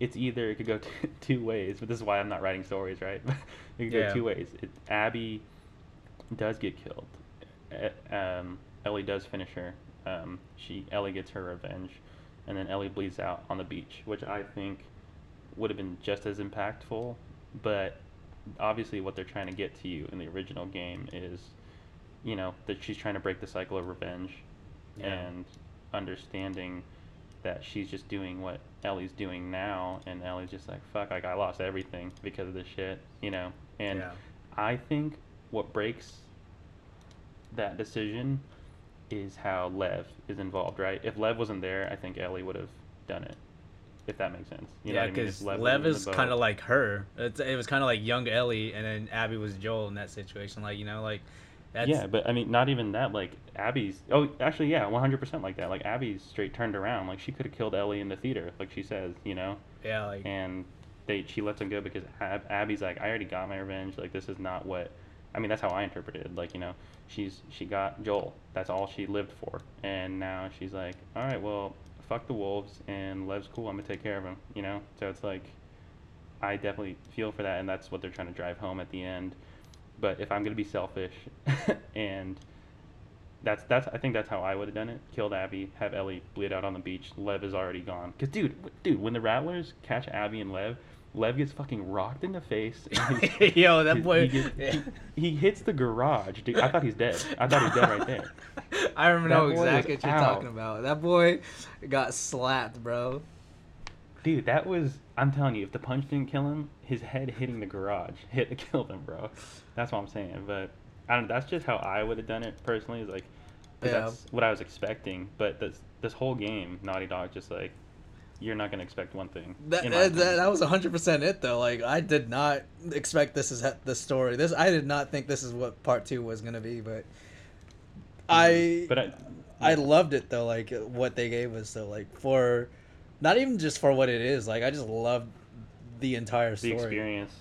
it's either it could go t- two ways, but this is why I'm not writing stories, right? it could Yeah. go two ways. It, Abby does get killed. Um, Ellie does finish her. Um, she Ellie gets her revenge, and then Ellie bleeds out on the beach, which I think would have been just as impactful. But obviously, what they're trying to get to you in the original game is, you know, that she's trying to break the cycle of revenge, Yeah. and understanding that she's just doing what Ellie's doing now, and Ellie's just like, fuck, like I lost everything because of this shit, you know. And Yeah. I think what breaks that decision is how Lev is involved, right? If Lev wasn't there, I think Ellie would have done it. If that makes sense. You know yeah, what I mean? Because Lev Lev is kind of like her. It's, it was kind of like young Ellie, and then Abby was Joel in that situation. Like you know, like that's yeah, but I mean, not even that. Like Abby's. Oh, actually, yeah, one hundred percent like that. Like Abby's straight turned around. Like she could have killed Ellie in the theater, like she says, you know. yeah, like And they she lets him go because Ab- Abby's like, I already got my revenge. Like this is not what. I mean, that's how I interpreted. Like you know, she's she got Joel. That's all she lived for. And now she's like, all right, well, fuck the wolves and Lev's cool. I'm gonna take care of him. You know. So it's like, I definitely feel for that, and that's what they're trying to drive home at the end. But if I'm gonna be selfish, and that's that's I think that's how I would have done it. Killed Abby, have Ellie bleed out on the beach. Lev is already gone. Cause dude, dude, when the Rattlers catch Abby and Lev, Lev gets fucking rocked in the face. yo, that boy. He, gets- he, he hits the garage, dude. I thought he's dead. I thought he's dead right there. I remember know That boy was exactly what you're out. talking about. That boy got slapped, bro. Dude, that was. I'm telling you, if the punch didn't kill him, his head hitting the garage hit to kill him, bro. That's what I'm saying. But I don't. That's just how I would have done it personally. Is like, Yeah. that's what I was expecting. But this this whole game, Naughty Dog, just like, you're not gonna expect one thing. That, that, that, that was 100% it though. Like I did not expect this is the story. This I did not think this is what part 2 was going to be, but I Mm-hmm. But I. I loved it though like what they gave us though like for not even just for what it is. Like I just loved the entire story. the experience.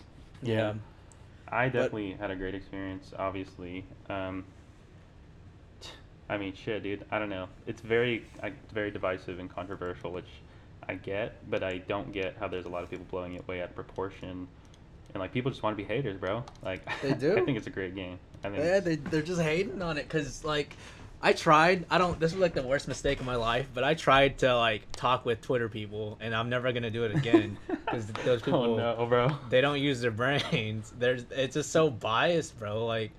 Yeah. I definitely had a great experience. Obviously, um, I mean, shit, dude. I don't know. It's very, I, very divisive and controversial, which I get, but I don't get how there's a lot of people blowing it way out of proportion, and like people just want to be haters, bro. Like They do? I think it's a great game. I think. Yeah, they they're just hating on it cuz like I tried. I don't. This was like the worst mistake of my life, but I tried to like talk with Twitter people, and I'm never gonna do it again because those oh, people oh no, bro. they don't use their brains. There's it's just so biased, bro. Like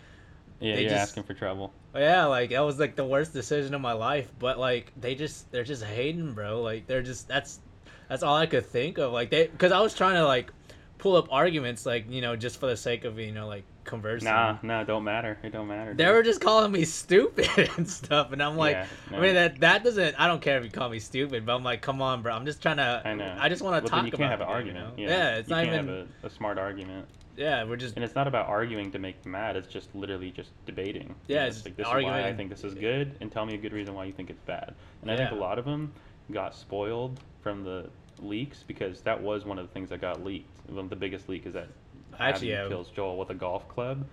Yeah, you're just- asking for trouble. yeah, like that was like the worst decision of my life. But like they just they're just hating, bro. Like they're just that's that's all I could think of. Like they because I was trying to like pull up arguments, like you know, just for the sake of you know like conversing. Nah, nah, don't matter. It don't matter. They dude. were just calling me stupid and stuff, and I'm like, Yeah, I mean that that doesn't. I don't care if you call me stupid, but I'm like, come on, bro. I'm just trying to. I know. I just want to Well, talk you can't have an argument. You know? know? Yeah, it's you not can't even. have a, a smart argument. Yeah, we're just. And it's not about arguing to make them mad. It's just literally just debating. Yeah, You know, it's like this arguing is why I think this is good, and tell me a good reason why you think it's bad. And I think a lot of them got spoiled from the leaks because that was one of the things that got leaked. One of the biggest leak is that Actually, kills Joel with a golf club.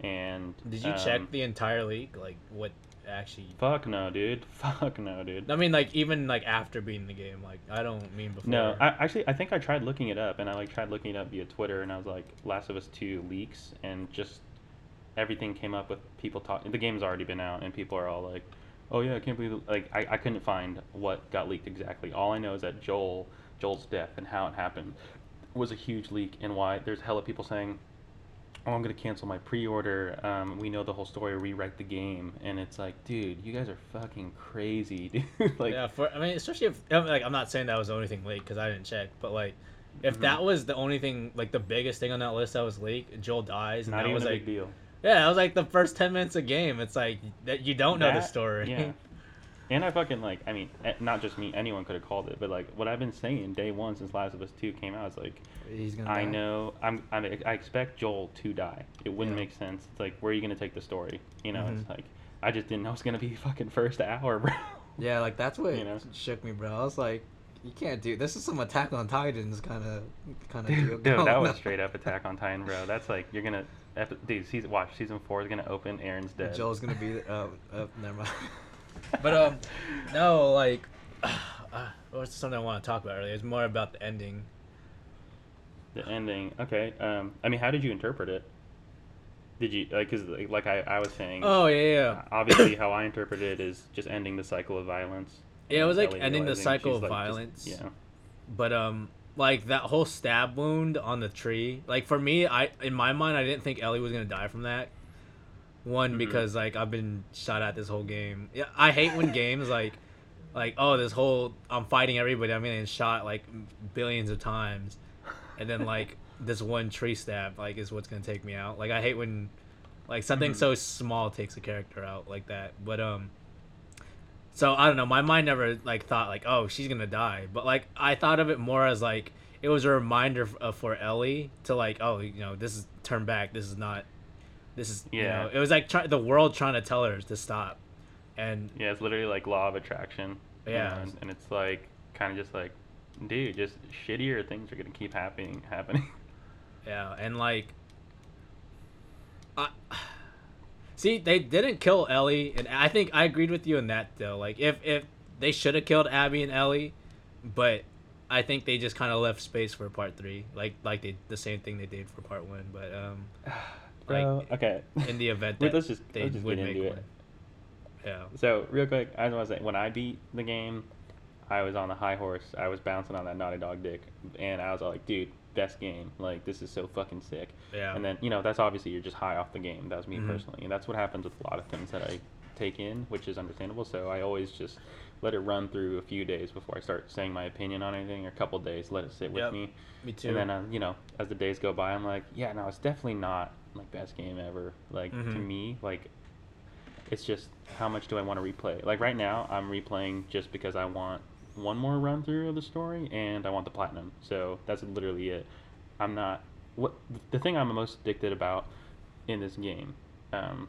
And Did you um, check the entire league? Like what actually? Fuck no, dude. Fuck no, dude. I mean, like even like after beating the game. Like I don't mean before. No, I, actually, I think I tried looking it up, and I like tried looking it up via Twitter, and I was like, "Last of Us Two leaks," and just everything came up with people talking. The game's already been out, and people are all like, "Oh yeah, I can't believe." it." Like, I, I couldn't find what got leaked exactly. All I know is that Joel Joel's death and how it happened was a huge leak, and why there's a hell of people saying. Oh, I'm gonna cancel my pre-order. Um, we know the whole story. Rewrite the game, and it's like, dude, you guys are fucking crazy, dude. like, yeah, for I mean, especially if like I'm not saying that was the only thing leaked because I didn't check, but like. If Mhm. that was the only thing, like the biggest thing on that list that was leaked, Joel dies, and not that even was a like, big deal. yeah, that was like the first ten minutes of game. It's like that you don't know the story. Yeah. And I fucking like, I mean, eh, not just me, anyone could have called it, but like what I've been saying day one since Last of Us 2 came out is like, He's gonna. I die. know, I'm, I'm, I expect Joel to die. It wouldn't Yeah. make sense. It's like, where are you going to take the story? You know, it's Mhm. like, I just didn't know it was going to be fucking first hour, bro. Yeah, like that's what You know? shook me, bro. I was like, you can't do this. Is some Attack on Titans kind of kind of deal. dude, that was straight up Attack on Titan, bro. That's like, you're going to, epi- dude, season watch season four is gonna open. Eren's dead. Joel's gonna be. Uh, uh, never mind. but um, no, like, uh, what's something I want to talk about earlier? It's more about the ending. The ending. Okay. Um. I mean, how did you interpret it? Did you like? Cause like, like I, I was saying. Oh yeah, yeah. Obviously, how I interpreted it is just ending the cycle of violence. Yeah, it was like Ellie ending the cycle of like, just- violence. yeah. But um, like that whole stab wound on the tree. Like for me, I in my mind, I didn't think Ellie was gonna die from that. One Mhm. because like I've been shot at this whole game. Yeah, I hate when games like, like oh this whole I'm fighting everybody. I'm getting shot like billions of times, and then like this one tree stab like is what's gonna take me out. Like I hate when, like something Mhm. so small takes a character out like that. But um. So I don't know. My mind never like thought like, oh, she's gonna die. But like I thought of it more as like it was a reminder uh, for Ellie to like, oh, you know, this is turn back. This is not. This is you Yeah. know. It was like try- the world trying to tell her to stop, and Yeah, it's literally like law of attraction. you Yeah. and, and it's like kind of just like, dude, just shittier things are gonna keep happening, happening. yeah, and like. I, see, they didn't kill Ellie, and I think I agreed with you in that though. Like, if if they should have killed Abby and Ellie, but I think they just kind of left space for part three, like like they the same thing they did for part one. But um, Bro, okay. in the event that let's just they let's just would get into one. it. Yeah. So real quick, I was say when I beat the game, I was on the high horse. I was bouncing on that Naughty Dog dick, and I was all like, "Dude, best game! Like this is so fucking sick." Yeah. And then you know that's obviously you're just high off the game. That was me Mhm. personally, and that's what happens with a lot of things that I take in, which is understandable. So I always just let it run through a few days before I start saying my opinion on anything, or a couple days, let it sit with Yep. me. Me too. And then, uh, you know, as the days go by, I'm like, yeah, no, it's definitely not like best game ever. Like to Mhm. me, like it's just how much do I want to replay? Like right now, I'm replaying just because I want one more run through of the story and I want the platinum. So that's literally it. I'm not what the thing I'm most addicted about in this game. Um,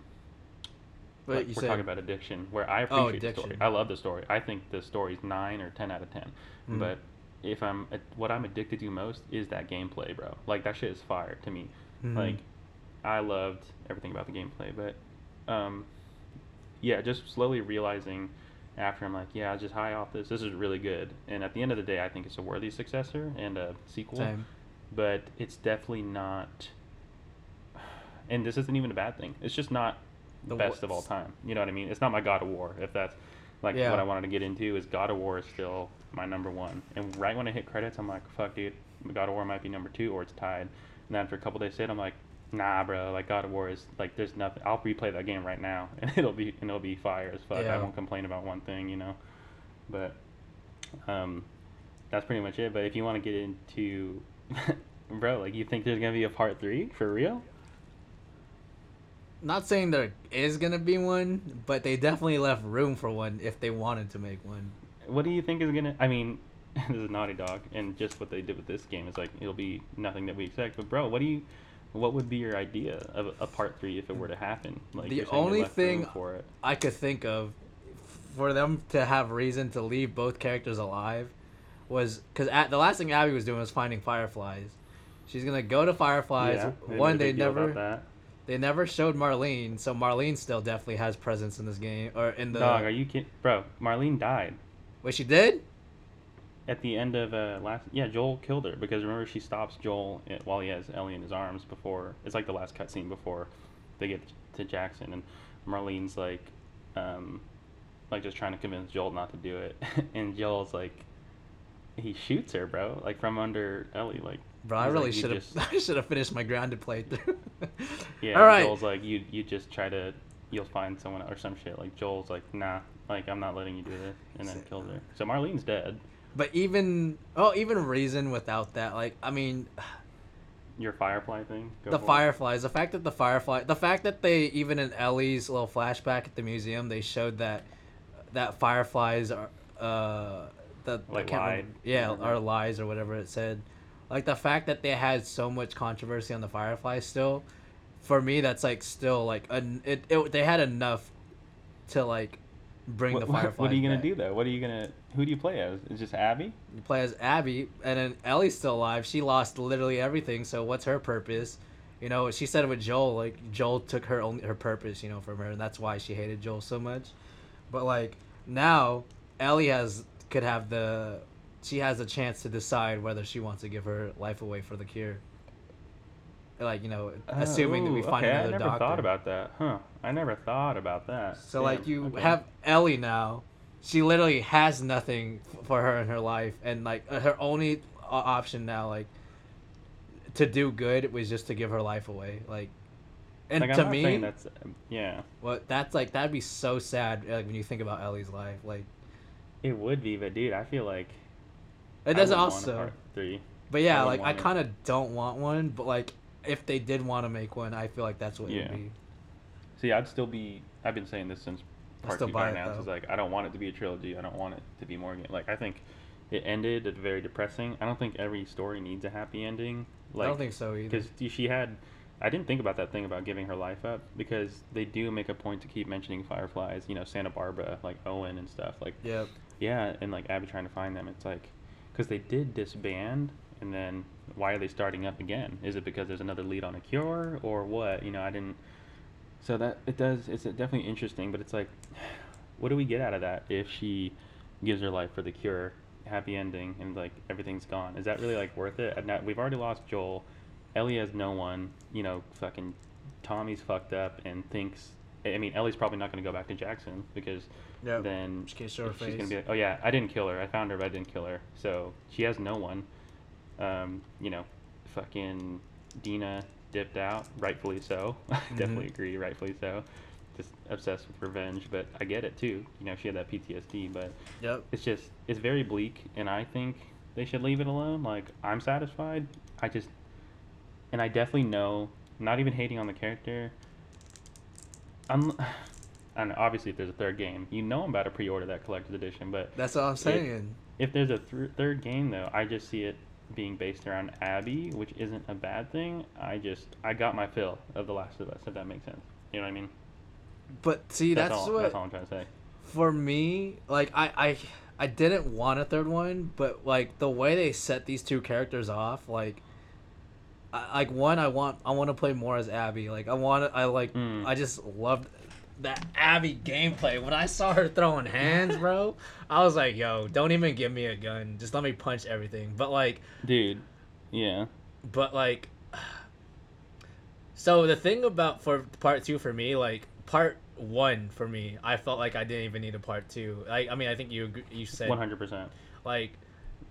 But like you we're said- talking about addiction, where I Oh, appreciate the story. I love the story. I think the story's nine or ten out of 10 Mhm. But if I'm what I'm addicted to most is that gameplay, bro. Like that shit is fire to me. Mhm. Like I loved everything about the gameplay, but um, yeah, just slowly realizing after I'm like, yeah, I was just high off this. This is really good, and at the end of the day, I think it's a worthy successor and a sequel. Same. But it's definitely not. And this isn't even a bad thing. It's just not The best of all time. You know what I mean? It's not my God of War. If that's like Yeah. what I wanted to get into, is God of War is still my number one. And right when I hit credits, I'm like, fuck, dude, God of War might be number two or it's tied. And then after a couple days sit, I'm like, nah, bro, like God of War is like, there's nothing. I'll replay that game right now, and it'll be and it'll be fire as fuck. I won't complain about one thing, you know. But um, that's pretty much it. But if you want to get into, bro, like you think there's gonna be a part three for real? Not saying there is gonna be one, but they definitely left room for one if they wanted to make one. What do you think is gonna? I mean, this is Naughty Dog, and just what they did with this game is like it'll be nothing that we expect. But bro, what do you? What would be your idea of a part three if it were to happen? Like The you're saying they only thing. I could think of for them to have reason to leave both characters alive was because the last thing Abby was doing was finding fireflies. She's gonna go to fireflies. Yeah, One, they big deal about never they never showed Marlene, so Marlene still definitely has presence in this game or in the. Dog, are you kidding, bro? Marlene died Wait, she did? At the end of uh last. Yeah, Joel killed her because remember she stops Joel while he has Ellie in his arms before. It's like the last cutscene before they get to Jackson, and Marlene's like, um, like just trying to convince Joel not to do it, and Joel's like, he shoots her, bro, like from under Ellie, like. Bro, I he's like, really should have. just- I should have finished my grounded playthrough. Yeah, All right. Joel's like, you you just try to, you'll find someone or some shit. Like Joel's like, nah, like I'm not letting you do this, and then kills her. So Marlene's dead. But even oh, even reason without that, like I mean, Your Firefly thing. Go the it. fireflies. The fact that the firefly, the fact that they even in Ellie's little flashback at the museum, they showed that that fireflies are uh the Like can't remember- yeah, are lies or whatever it said. Like the fact that they had so much controversy on the fireflies still, for me that's like still like an it, it they had enough to like bring What, the fireflies. what are you gonna back. do though? What are you gonna? Who do you play as? Is just Abby? You play as Abby, and then Ellie's still alive. She lost literally everything, so what's her purpose? You know, she said with Joel, like Joel took her only her purpose, you know, from her, and that's why she hated Joel so much. But like now, Ellie has could have the she has a chance to decide whether she wants to give her life away for the cure. Like you know, assuming that we Uh, ooh, find okay, another I never doctor. thought about that, huh? I never thought about that. So like you okay. have Ellie now. She literally has nothing for her in her life, and like uh, her only option now, like to do good, was just to give her life away. Like, and Like, to me, that's um, yeah, well, that's like that'd be so sad. Like when you think about Ellie's life, like it would be, but dude, I feel like it does wouldn't want a also. three. But yeah, I like I kind of don't want one, but like if they did want to make one, I feel like that's what it Yeah. would be. See, I'd still be. I've been saying this since I'd part still two buy got it, announced. Is like I don't want it to be a trilogy. I don't want it to be more. Like I think it ended at very depressing. I don't think every story needs a happy ending. Like I don't think so either. because she had. I didn't think about that thing about giving her life up because they do make a point to keep mentioning fireflies. You know, Santa Barbara, like Owen and stuff. Like Yeah, yeah, and like Abby trying to find them. It's like because they did disband, and then why are they starting up again? Is it because there's another lead on a cure or what? You know, I didn't. So that it does. It's definitely interesting, but it's like, what do we get out of that if she gives her life for the cure, happy ending, and like everything's gone? Is that really like worth it? And we've already lost Joel. Ellie has no one. You know, fucking Tommy's fucked up and thinks. I mean, Ellie's probably not going to go back to Jackson because yeah. then She can't show her she's gonna be like, oh yeah, I didn't kill her. I found her, but I didn't kill her. So she has no one. Um, you know, fucking Dina dipped out, rightfully so. I Definitely Mhm. agree, rightfully so. Just obsessed with revenge, but I get it too. You know, she had that PTSD, but Yep. it's just it's very bleak, and I think they should leave it alone. Like I'm satisfied. I just, and I definitely know. Not even hating on the character. I'm. I. Obviously, if there's a third game, you know I'm about to pre-order that collector's edition. But That's all I'm saying. if there's a th- third game, though, I just see it being based around Abby, which isn't a bad thing. I just I got my fill of The Last of Us, if that makes sense. You know what I mean? But see, that's, all. what That's all I'm trying to say. for me. Like I, I, I didn't want a third one, but like the way they set these two characters off, like, I, like one, I want, I want to play more as Abby. Like I want, I like, Mm. I just loved that Abby gameplay. When I saw her throwing hands, bro, I was like, yo, don't even give me a gun. Just let me punch everything. But like. Dude, yeah. but like so the thing about for part two for me like part one for me i felt like i didn't even need a part two i, I mean i think you you said 100%. like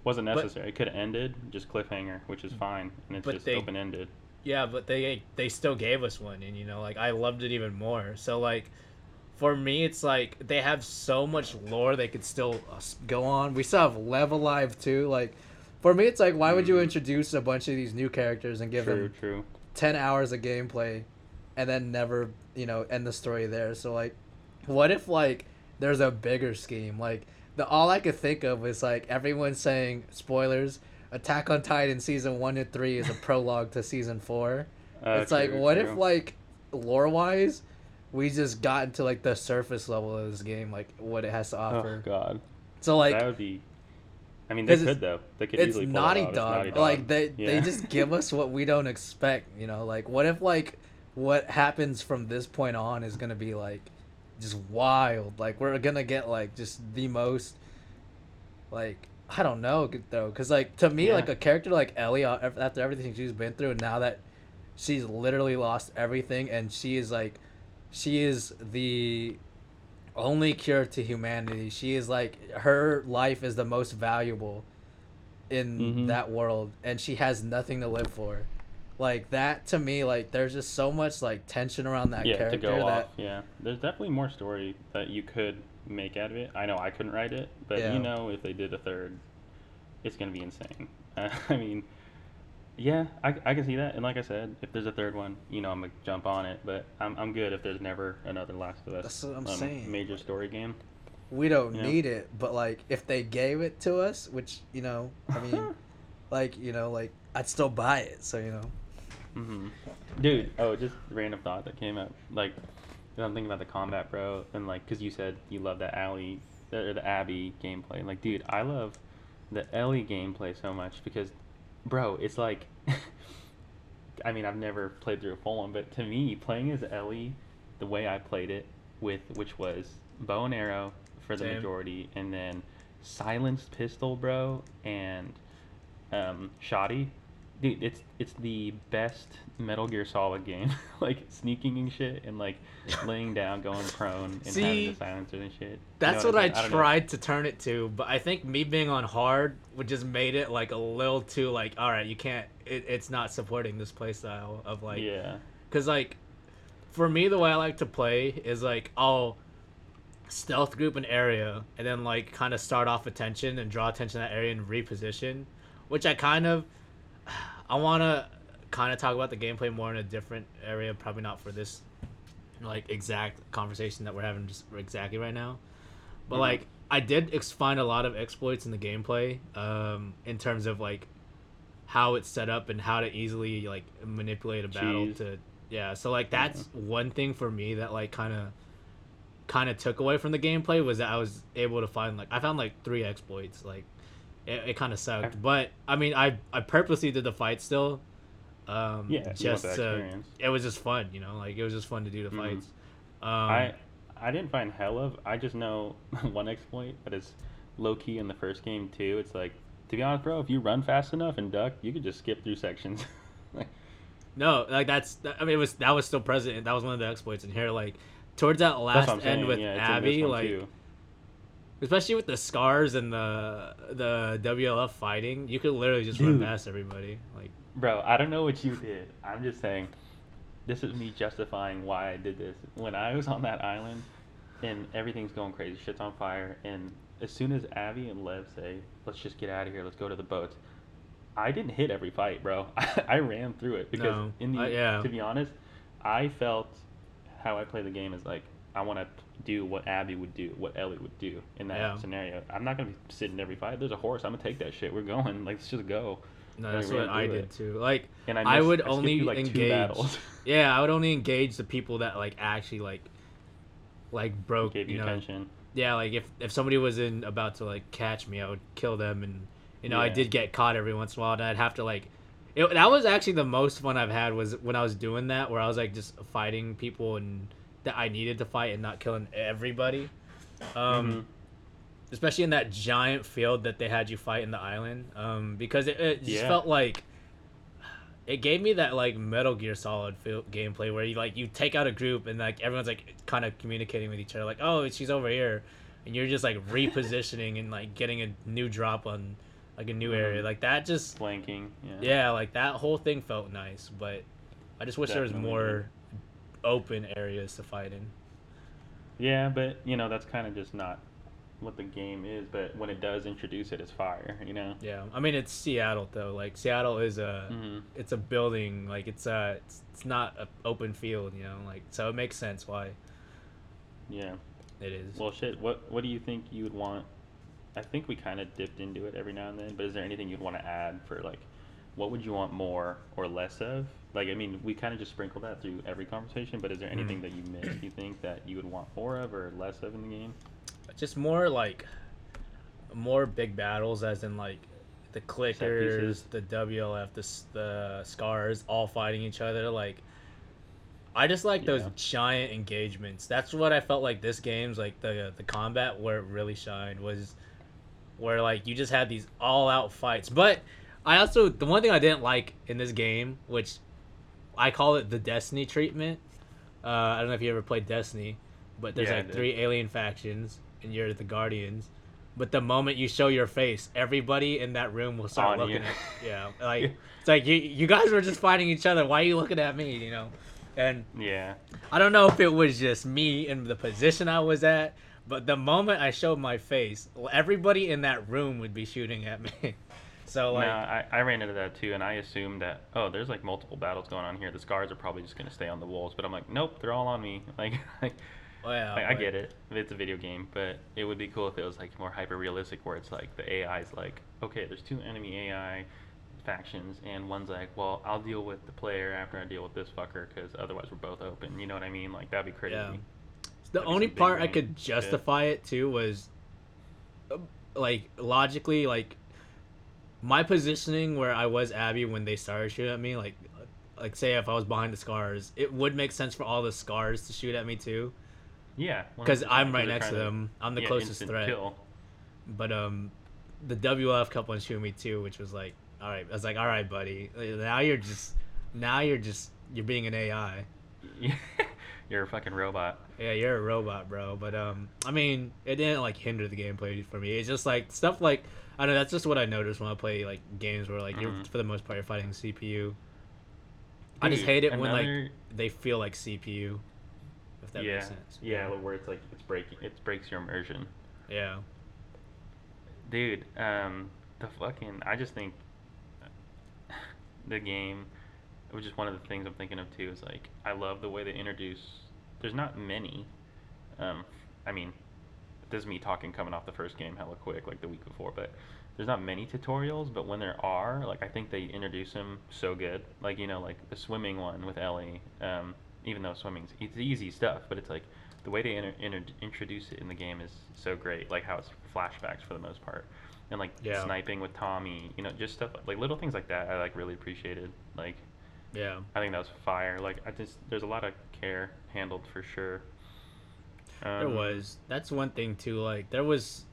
Wasn't But- necessary. it could have ended just cliffhanger, which is fine, and it's just open ended. Yeah but they they still gave us one and you know like i loved it even more. So like for me it's like they have so much lore they could still uh, go on. We still have Lev alive too. Like for me it's like why would you Mhm. introduce a bunch of these new characters and give True, them true. 10 hours of gameplay and then never you know end the story there? So like what if like there's a bigger scheme? Like the all i could think of was like everyone saying spoilers attack on titan season 1 to 3 is a prologue to season 4 Uh, it's like true, what if like lore wise we just got into like the surface level of this game like what it has to offer. Oh God, so like that would be. I mean, they could though. They could easily pull naughty it dog. It's Naughty Like Dog. they they Yeah. just give us what we don't expect. You know, like what if like what happens from this point on is gonna be like just wild. Like we're gonna get like just the most like I don't know though, because like to me Yeah. like a character like Ellie uh, after everything she's been through, and now that she's literally lost everything and she is like she is the only cure to humanity. She is like her life is the most valuable in Mhm. that world and she has nothing to live for. Like that to me like there's just so much like tension around that yeah, character to go that off. Yeah, there's definitely more story that you could make out of it. I know I couldn't write it, but Yeah. you know, if they did a third, it's gonna be insane. I mean, yeah, I, I can see that. And like I said, if there's a third one, you know, I'm gonna jump on it. But I'm I'm good if there's never another Last of Us That's what I'm um, saying. major story game. we don't Yeah. need it, but like if they gave it to us, which, you know, I mean like, you know, like I'd still buy it, so you know. hmm Dude, oh, just random thought that came up. Like, I'm thinking about the combat, bro, and like, cause you said you love that Alley or the Abby gameplay. Like, dude, I love the Ellie gameplay so much because, bro, it's like, I mean, I've never played through a full one, but to me, playing as Ellie, the way I played it, with which was bow and arrow for the Same. majority, and then silenced pistol, bro, and um, shoddy. Dude, it's it's the best Metal Gear Solid game. like sneaking and shit, and like laying down, going prone, and having the silencer and shit. You That's know what I, mean? don't know. tried to turn it to, but I think me being on hard would just made it like a little too like, all right, you can't. It, it's not supporting this playstyle of like, yeah. Cause like, for me, the way I like to play is like I'll stealth group an area and then like kind of start off attention and draw attention to that area and reposition, which I kind of I want to kind of talk about the gameplay more in a different area, probably not for this like exact conversation that we're having just exactly right now. But Mhm. like I did ex- find a lot of exploits in the gameplay um, in terms of like how it's set up and how to easily like manipulate a battle to yeah. So like that's one thing for me that like kind of kind of took away from the gameplay was that I was able to find like I found like three exploits like it, it kind of sucked but I mean I I purposely did the fight still um Yeah, just to, it was just fun you know like it was just fun to do the Mhm. fights um I I didn't find hell of. I just know one exploit that is low key in the first game too. It's like to be honest, bro, if you run fast enough and duck, you could just skip through sections. like, No, like that's. that- I mean, it was that was still present. That was one of the exploits in here. Like towards that last end with yeah, it's in this Abby, like too. Especially with the scars and the the WLF fighting, you could literally just run Dude. past everybody. Like Bro, I don't know what you did. I'm just saying, this is me justifying why I did this. When I was on that island and everything's going crazy, shit's on fire, and as soon as Abby and Lev say, let's just get out of here, let's go to the boats, I didn't hit every fight, bro. I ran through it because, No, in the, uh, yeah. to be honest, I felt how I play the game is like, I want to do what Abby would do, what Ellie would do in that Yeah. scenario. I'm not going to be sitting every fight. There's a horse. I'm going to take that shit. We're going. Like, let's just go. no, that's what I did it. too. Like And I, I would skipped only through, like, engage. battles. yeah, I would only engage the people that like actually like like broke. gave you, you know, attention. yeah, like if if somebody was in about to like catch me, I would kill them, and you know I did get caught every once in a while, and I'd have to like. It, that was actually the most fun I've had was when I was doing that, where I was like just fighting people and that I needed to fight and not killing everybody. Um, Mhm. especially in that giant field that they had you fight in the island, um, because it, it just Yeah. felt like it gave me that like Metal Gear Solid feel, gameplay where you like you take out a group and like everyone's like kind of communicating with each other, like oh she's over here, and you're just like repositioning and like getting a new drop on like a new area, Mhm. like that just flanking. Yeah. yeah, like that whole thing felt nice, but I just wish there was more open areas to fight in. Yeah, but you know that's kind of just not what the game is. But when it does introduce it, it's fire. You know. Yeah, I mean it's Seattle though. Like Seattle is a hmm it's a building. Like it's a it's, it's not an open field. You know, like so it makes sense why Yeah. it is. Well, shit. What What do you think you would want? I think we kind of dipped into it every now and then. But is there anything you'd want to add for like, what would you want more or less of? Like, I mean, we kind of just sprinkle that through every conversation. But is there anything Mhm. that you missed? You think that you would want more of or less of in the game? Just more like more big battles, as in like the clickers, the WLF, the the scars, all fighting each other. Like I just like those giant engagements. That's what I felt like this game's like the the combat where it really shined was where like you just had these all out fights. But I also the one thing I didn't like in this game, which I call it the Destiny treatment. Uh, I don't know if you ever played Destiny, but there's Yeah, like three alien factions, and you're the Guardians. But the moment you show your face, everybody in that room will start On looking you. at yeah, like it's like you you guys were just fighting each other. Why are you looking at me? You know, and Yeah. I don't know if it was just me in the position I was at, but the moment I showed my face, everybody in that room would be shooting at me. So like, no, I, I ran into that too, and I assumed that oh, there's like multiple battles going on here. The scars are probably just gonna stay on the walls, but I'm like, nope, they're all on me. Like, like well, I, I but- get it. It's a video game, but it would be cool if it was like more hyper realistic, where it's like the AI's like, okay, there's two enemy AI factions, and one's like, well, I'll deal with the player after I deal with this fucker, because otherwise we're both open. You know what I mean? Like that'd be crazy. Yeah. The That'd only part I brain could shit. justify it to was, uh, like, logically, like, my positioning where I was Abby when they started shooting at me, like, like say if I was behind the scars, it would make sense for all the scars to shoot at me too, Yeah. because I'm right next to them. I'm the yeah, closest threat. Kill. But um, the WLF kept on shooting me too, which was like, all right. I was like, all right, buddy. Now you're just, now you're just, you're being an AI. You're a fucking robot. Yeah, you're a robot, bro. But um, I mean, it didn't like hinder the gameplay for me. It's just like stuff like I don't know. That's just what I noticed when I play like games where like you're Mhm. for the most part you're fighting CPU. I just hate it when like they feel like CPU. If that yeah, makes sense. yeah, where it's like it's breaking, it breaks your immersion. Yeah. Dude, um, the fucking, I just think the game, which is one of the things I'm thinking of too, is like, I love the way they introduce, there's not many, um, I mean, this is me talking coming off the first game hella quick, like the week before, but there's not many tutorials, but when there are, like, I think they introduce them so good. Like, you know, like the swimming one with Ellie, um, even though swimming's, it's easy stuff, but it's like, the way they inter- inter- introduce it in the game is so great, like how it's flashbacks for the most part, and like Yeah. sniping with Tommy, you know, just stuff like little things like that. I like really appreciated. Like, Yeah. I think that was fire. Like, I just there's a lot of care handled for sure. There Um, was. That's one thing too. Like there was,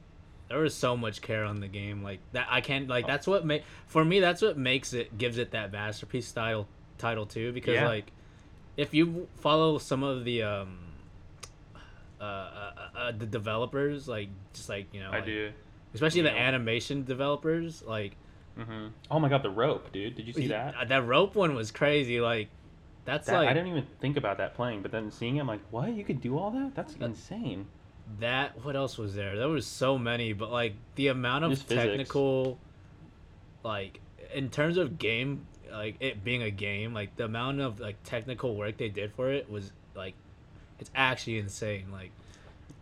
there was so much care on the game. Like that I can't like that's what make for me that's what makes it gives it that masterpiece style title too because Yeah. like if you follow some of the um uh, uh, uh the developers like just like you know I like, do. especially the Neil. animation developers like hmm Oh my god, the rope, dude! Did you see that? uh, that rope one was crazy like that's That- like I didn't even think about that playing, but then seeing it, I'm like, what? You could do all that? That's That- insane. that what else was there there was so many but like the amount of Just physics. technical like in terms of game like it being a game like the amount of like technical work they did for it was like it's actually insane like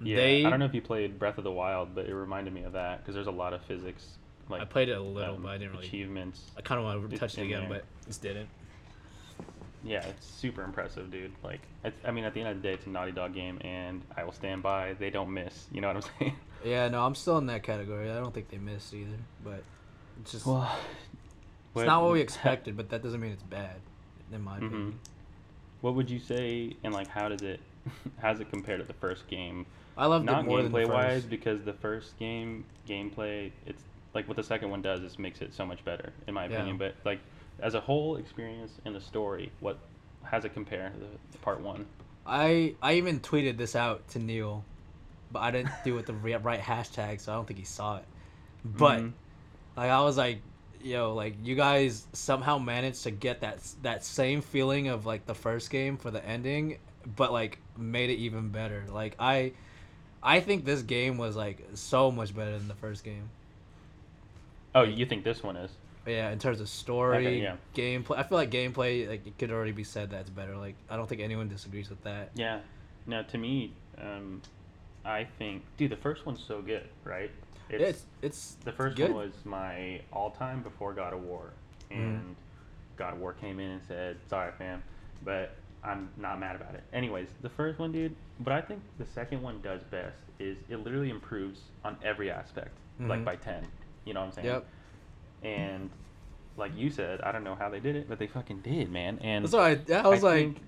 Yeah, they I don't know if you played Breath of the Wild, but it reminded me of that because there's a lot of physics, like i played it a little um, but i didn't really achievements. i kind of want to touch it again there. but just didn't Yeah, it's super impressive, dude. Like, it's, I mean, at the end of the day, it's a Naughty Dog game, and I will stand by. They don't miss. You know what I'm saying? yeah no i'm still in that category i don't think they missed either but it's just Well, it's not what we expected but that doesn't mean it's bad in my hmm opinion What would you say, and like, how does it, how's it compare to the first game? i loved Not it more than the gameplay wise, because the first game gameplay, it's like what the second one does is makes it so much better, in my Yeah. opinion. But like, as a whole experience and the story, what has it compare to the part one? I I even tweeted this out to Neil, but I didn't do it with the re- right hashtag, so I don't think he saw it. But Mhm. like I was like, yo, like you guys somehow managed to get that that same feeling of like the first game for the ending, but like made it even better. Like I, I think this game was like so much better than the first game. Oh, you think this one is? Yeah, in terms of story, Okay, yeah. gameplay. I feel like gameplay, like it could already be said that's better. Like I don't think anyone disagrees with that. Yeah. Now, to me, um, I think, dude, the first one's so good, right? It's it's the first good. one was my all-time before God of War, Mhm. and God of War came in and said, "Sorry, fam, but I'm not mad about it." Anyways, the first one, dude. What I think the second one does best is it literally improves on every aspect, like Mhm. by ten. You know what I'm saying? Yep. And like you said, I don't know how they did it, but they fucking did, man. And That's why I, I was I like, think-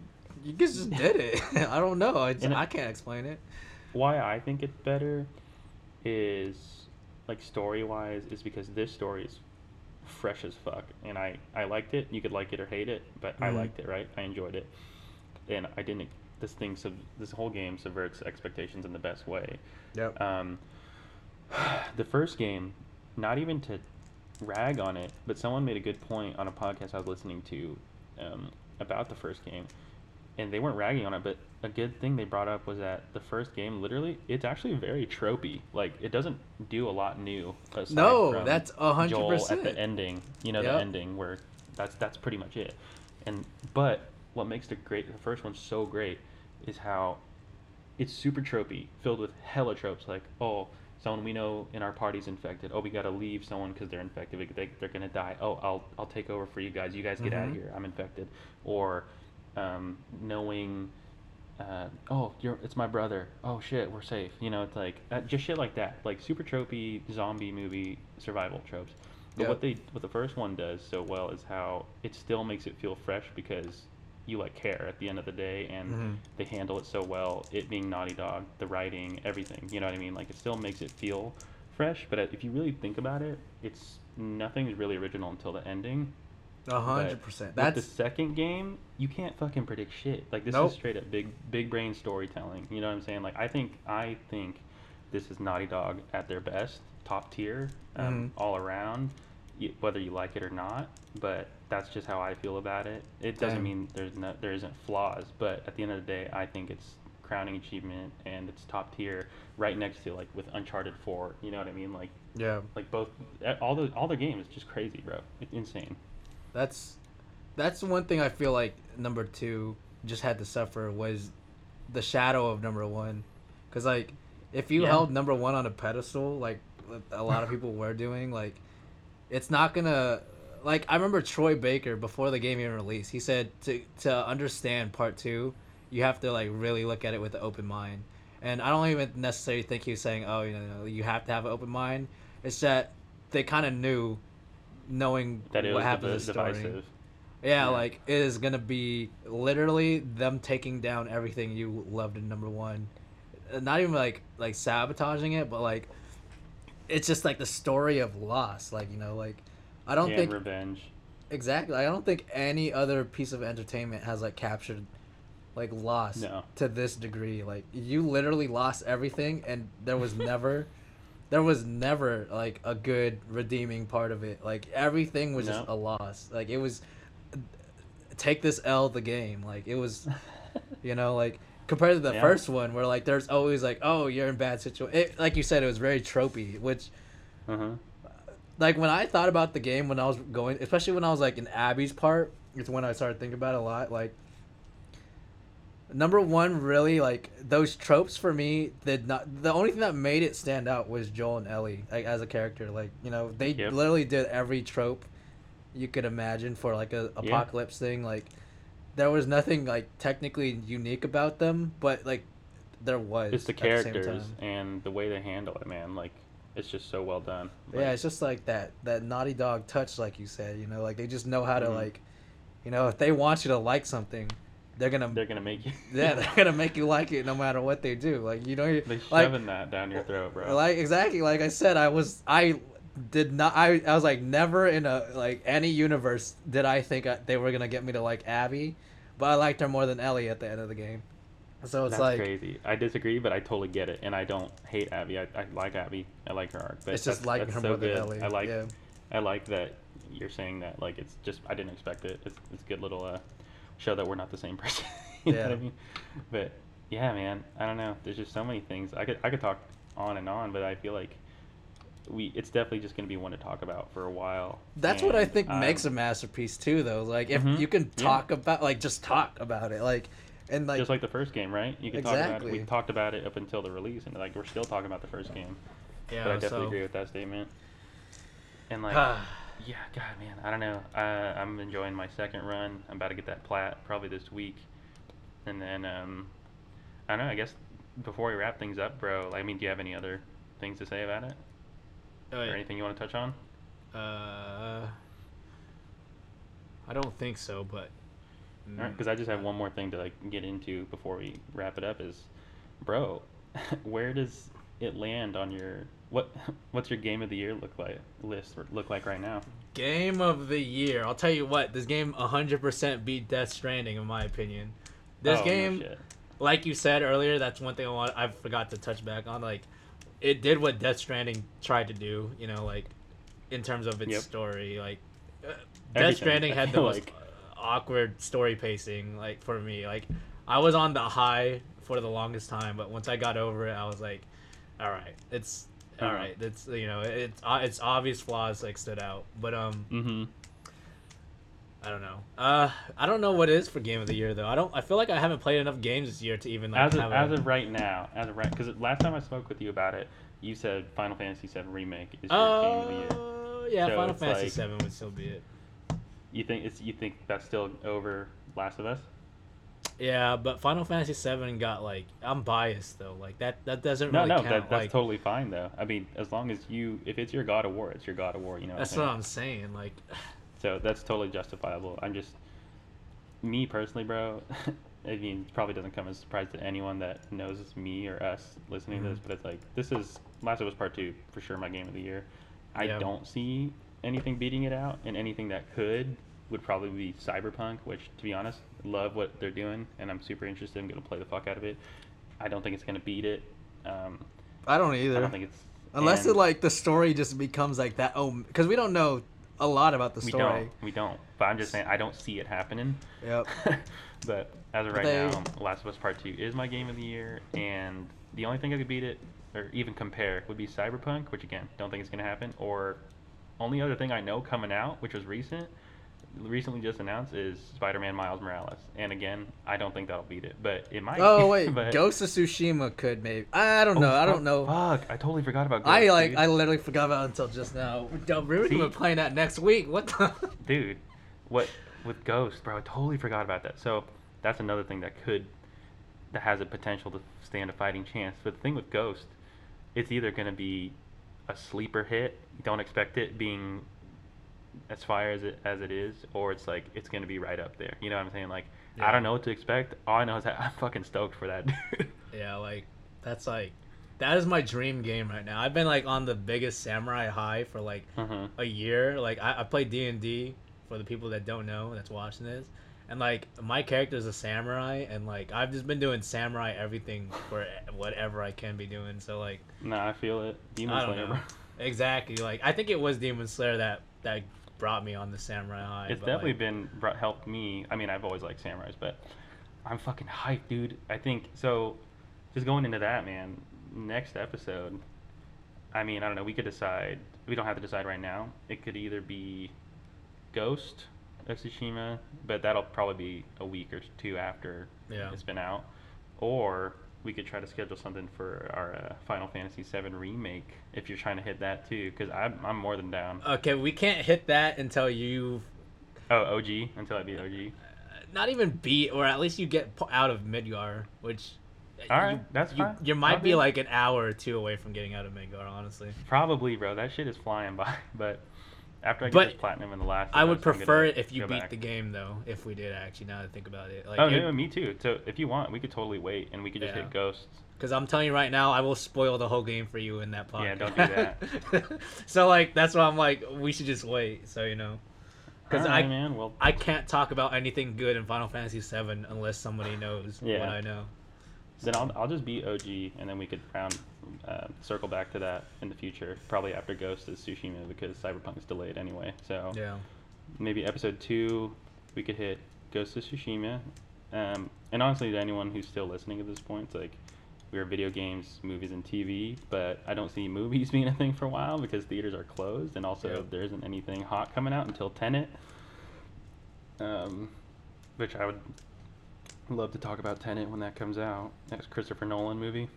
you guys just did it. I don't know. I, just, I can't explain it. why I think it's better is like story wise is because this story is fresh as fuck and I I liked it. You could like it or hate it, but I Mhm. liked it, right? I enjoyed it. And I didn't this thing sub, this whole game subverts expectations in the best way. Yep. Um the first game, not even to rag on it, but someone made a good point on a podcast I was listening to um, about the first game, and they weren't ragging on it, but a good thing they brought up was that the first game, literally, it's actually very tropey. Like it doesn't do a lot new. No, that's a hundred Joel at the percent. ending. You know Yep. the ending where that's that's pretty much it. And but what makes the great the first one so great is how it's super tropey, filled with hella tropes like oh someone we know in our party's infected. Oh we gotta leave someone because they're infected. They, they're gonna die. Oh I'll I'll take over for you guys. You guys get out of here. I'm infected. Or um, knowing. Uh, oh, you're, it's my brother. Oh shit, we're safe. You know, it's like uh, just shit like that, like super tropey zombie movie survival tropes. But Yeah. what they what the first one does so well is how it still makes it feel fresh because you like care at the end of the day and Mhm. they handle it so well. It being Naughty Dog, the writing, everything. You know what I mean? Like it still makes it feel fresh. But if you really think about it, it's nothing's really original until the ending. A hundred percent. That's the second game, you can't fucking predict shit. Like this Nope. is straight up big big brain storytelling. You know what I'm saying? Like I think I think this is Naughty Dog at their best, top tier, um, Mhm. all around, whether you like it or not. But that's just how I feel about it. It doesn't Damn. mean there's no there isn't flaws, but at the end of the day, I think it's crowning achievement and it's top tier, right next to like with Uncharted Four. You know what I mean? Like yeah. like both all the all the games just crazy, bro. It's insane. That's that's one thing I feel like number two just had to suffer was the shadow of number one, because like if you Yeah. held number one on a pedestal like a lot of people were doing, like it's not gonna like I remember Troy Baker before the game even released. He said to to understand part two, you have to like really look at it with an open mind. And I don't even necessarily think he was saying, oh, you know, you have to have an open mind. It's that they kind of knew, knowing That what happens in div- the story. divisive. Yeah, Yeah. like it is gonna be literally them taking down everything you loved in number one. Not even like like sabotaging it, but like it's just like the story of loss. Like you know, like I don't yeah, think revenge. exactly. I don't think any other piece of entertainment has like captured like loss No. to this degree. Like you literally lost everything, and there was never. There was never like a good redeeming part of it. Like everything was just a loss. Like it was take this L the game. Like it was, you know, like compared to the Yeah. first one where like there's always like, oh, you're in bad situation. Like you said, it was very tropey. Which uh-huh. like when I thought about the game when I was going, especially when I was like in Abby's part, it's when I started thinking about it a lot. Like number one, really like those tropes for me did not. The only thing that made it stand out was Joel and Ellie like as a character. Like you know they Yep. literally did every trope you could imagine for like a apocalypse thing. Like there was nothing like technically unique about them, but like there was. It's the characters time. and the way they handle it, man. Like it's just so well done. yeah, it's just like that that naughty dog touch, like you said. You know, like they just know how to Mhm. like, you know, if they want you to like something, they're gonna they're gonna make you. yeah they're gonna make you like it no matter what they do. Like you know, you they like shoving that down your throat, bro. like exactly like I said, I was I did not I I was like never in a like any universe did I think I, they were gonna get me to like Abby, but I liked her more than Ellie at the end of the game. So it's That's like crazy. I disagree, but I totally get it, and I don't hate Abby. I, I like Abby. I like her arc. But it's just liking her so more than good. Ellie. I like. yeah. I like that you're saying that. Like it's just I didn't expect it. It's it's a good little uh, show that we're not the same person. you know what I Yeah. mean? But yeah, man. I don't know. There's just so many things. I could I could talk on and on, but I feel like we it's definitely just gonna be one to talk about for a while. That's what I And, think makes a um, masterpiece too, though. Like if Mhm. you can Yeah. talk about, like, just talk about it, like, and like, just like the first game, right? You could talk about it. Exactly. We talked about it up until the release, and like we're still talking about the first game. yeah. but I definitely so, agree with that statement. And like, Ah. yeah, God, man, I don't know. Uh, I'm enjoying my second run. I'm about to get that plat probably this week, and then um, I don't know. I guess before we wrap things up, bro. I mean, do you have any other things to say about it, Uh, or anything you want to touch on? uh, I don't think so, but mm, Because I just have one more thing to like get into before we wrap it up. Is, bro, where does it land on your what? What's your game of the year look like list look like right now? game of the year. I'll tell you what, this game 100% beat Death Stranding in my opinion. This Oh, no game, shit. like you said earlier, that's one thing I want. I forgot to touch back on. Like, it did what Death Stranding tried to do. You know, like in terms of its Yep. story. Like, uh, Death Stranding had the feel most like. awkward story pacing. Like for me, like I was on the high for the longest time, but once I got over it, I was like, all right, it's all Uh-huh. right. It's you know, it's uh, it's obvious flaws like stood out, but um. Mm-hmm. I don't know. Uh, I don't know what it is for game of the year though. I don't. I feel like I haven't played enough games this year to even like as of, as a. of right now, as of right, because last time I spoke with you about it, you said Final Fantasy VII remake is your game of the year. Uh, yeah, So Final Fantasy like- Seven would still be it. You think it's you think that's still over Last of Us? Yeah, but Final Fantasy VII got like I'm biased though. Like that that doesn't No, really no, count. that, that's like, totally fine though. I mean, as long as you, if it's your God of War, it's your God of War. You know. That's what what I'm saying. Like? So that's totally justifiable. I'm just, me personally, bro. I mean, it probably doesn't come as a surprise to anyone that knows me or us listening to this, Mhm. but it's like this is Last of Us Part Two for sure, my game of the year. I don't see anything beating it out, and anything that could would probably be Cyberpunk, which, to be honest, love what they're doing, and I'm super interested. I'm gonna play the fuck out of it. I don't think it's gonna beat it. Um, I don't either. I don't think it's Unless and it like the story just becomes like that. Oh, because we don't know a lot about the we story. don't we don't. But I'm just saying I don't see it happening. Yep. but as of right they- now, Last of Us Part Two is my game of the year, and the only thing I could beat it or even compare would be Cyberpunk, which again don't think it's gonna happen. Or only other thing I know coming out, which was recent, recently just announced, is Spider-Man Miles Morales. And again, I don't think that'll beat it, but it might. Oh wait, but, Ghost of Tsushima could maybe. I don't know. Oh, I don't know. Fuck! I totally forgot about. Ghost, I like. dude. I literally forgot about it until just now. We're we're See? gonna be playing that next week. What the? dude what with ghost bro i totally forgot about that so that's another thing that could that has a potential to stand a fighting chance but the thing with ghost it's either going to be a sleeper hit don't expect it being as fire as it as it is or it's like it's to be right up there you know what i'm saying like i don't know what to expect all i know is that i'm fucking stoked for that yeah, like that's like that is my dream game right now. I've been like on the biggest samurai high for like uh-huh. a year. Like I, I play D and D for the people that don't know that's watching this, and like my character is a samurai, and like I've just been doing samurai everything for whatever I can be doing. So like nah i feel it demon slayer know. exactly like I think it was Demon Slayer that that brought me on the samurai high. It's definitely like, been brought, helped me. I mean, I've always liked samurais, but I'm fucking hyped, dude. I think so. Just going into that, man. Next episode. I mean, I don't know. We could decide. We don't have to decide right now. It could either be Ghost of Tsushima, but that'll probably be a week or two after Yeah. it's been out, or we could try to schedule something for our uh, Final Fantasy VII remake if you're trying to hit that too, because I'm I'm more than down. Okay, we can't hit that until you Oh, OG until I beat OG. not even beat, or at least you get out of Midgar, which. All right, you, that's you, fine. You might I'll be like an hour or two away from getting out of Midgar, honestly. Probably, bro. That shit is flying by. But after I get But this platinum in the last, I would prefer it if you beat back. the game, though. If we did actually, now that I think about it, like, Oh no, me too. So if you want, we could totally wait and we could just Yeah. hit ghosts. because I'm telling you right now, I will spoil the whole game for you in that podcast. Yeah, don't do that. so like, that's why I'm like, we should just wait. So you know, because Alright, I man. Well, I can't talk about anything good in Final Fantasy VII unless somebody knows Yeah. what I know. then I'll I'll just be OG and then we could round uh, circle back to that in the future. Probably after Ghost is Tsushima because Cyberpunk is delayed anyway. So Yeah. maybe episode two, we could hit Ghost of Tsushima. Um, and honestly, to anyone who's still listening at this point, it's like we are video games, movies, and TV, but I don't see movies being a thing for a while because theaters are closed, and also Yep. there isn't anything hot coming out until Tenet. Um, which I would love to talk about Tenet when that comes out. That's Christopher Nolan movie.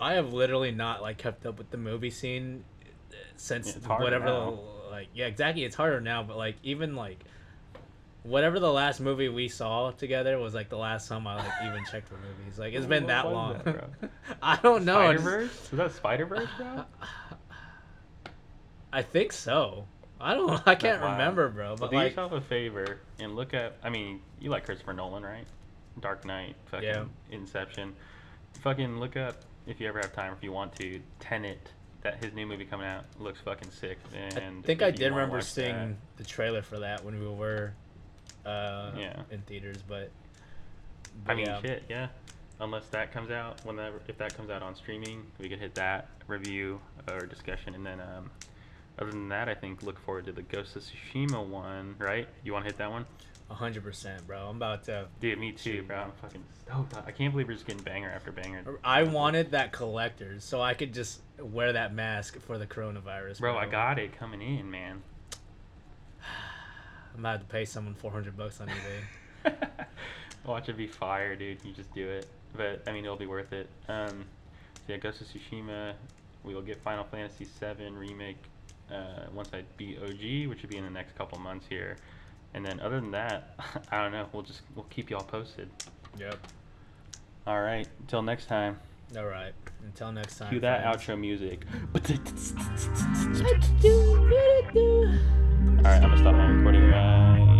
I have literally not like kept up with the movie scene since whatever now. like yeah exactly it's harder now but like even like whatever the last movie we saw together was like the last time I like even checked the movies like it's been that long that. I don't know Spider Verse? Was that Spider Verse, bro? I think so I don't I can't Wow. remember bro Well, but do like yourself a favor and look at. I mean, you like Christopher Nolan, right? Dark Knight, fucking Yeah. Inception. Fucking look up if you ever have time, if you want to. Tenet, that his new movie coming out looks fucking sick. And I think I did remember seeing that- the trailer for that when we were uh Yeah. in theaters but, I but mean, yeah. shit, yeah. Unless that comes out, whenever if that comes out on streaming, we could hit that review or discussion, and then um, other than that, I think look forward to the Ghost of Tsushima one, right? You want to hit that one? A hundred percent, bro. I'm about to. Dude, me too, bro. I'm fucking stoked. I can't believe we're just getting banger after banger. I wanted that collector so I could just wear that mask for the coronavirus. Bro, I got it coming in, man. I'm about to pay someone 400 bucks on eBay. Watch it be fire, dude. You just do it. But I mean, it'll be worth it. Um, so yeah, Ghost of Tsushima. We will get Final Fantasy VII remake uh, once I beat OG, which would be in the next couple months here. And then other than that, I don't know. We'll just we'll keep y'all posted. Yep. All right. Until next time. All right. Until next time. Cue that friends. outro music. All All right. I'm gonna stop my recording right.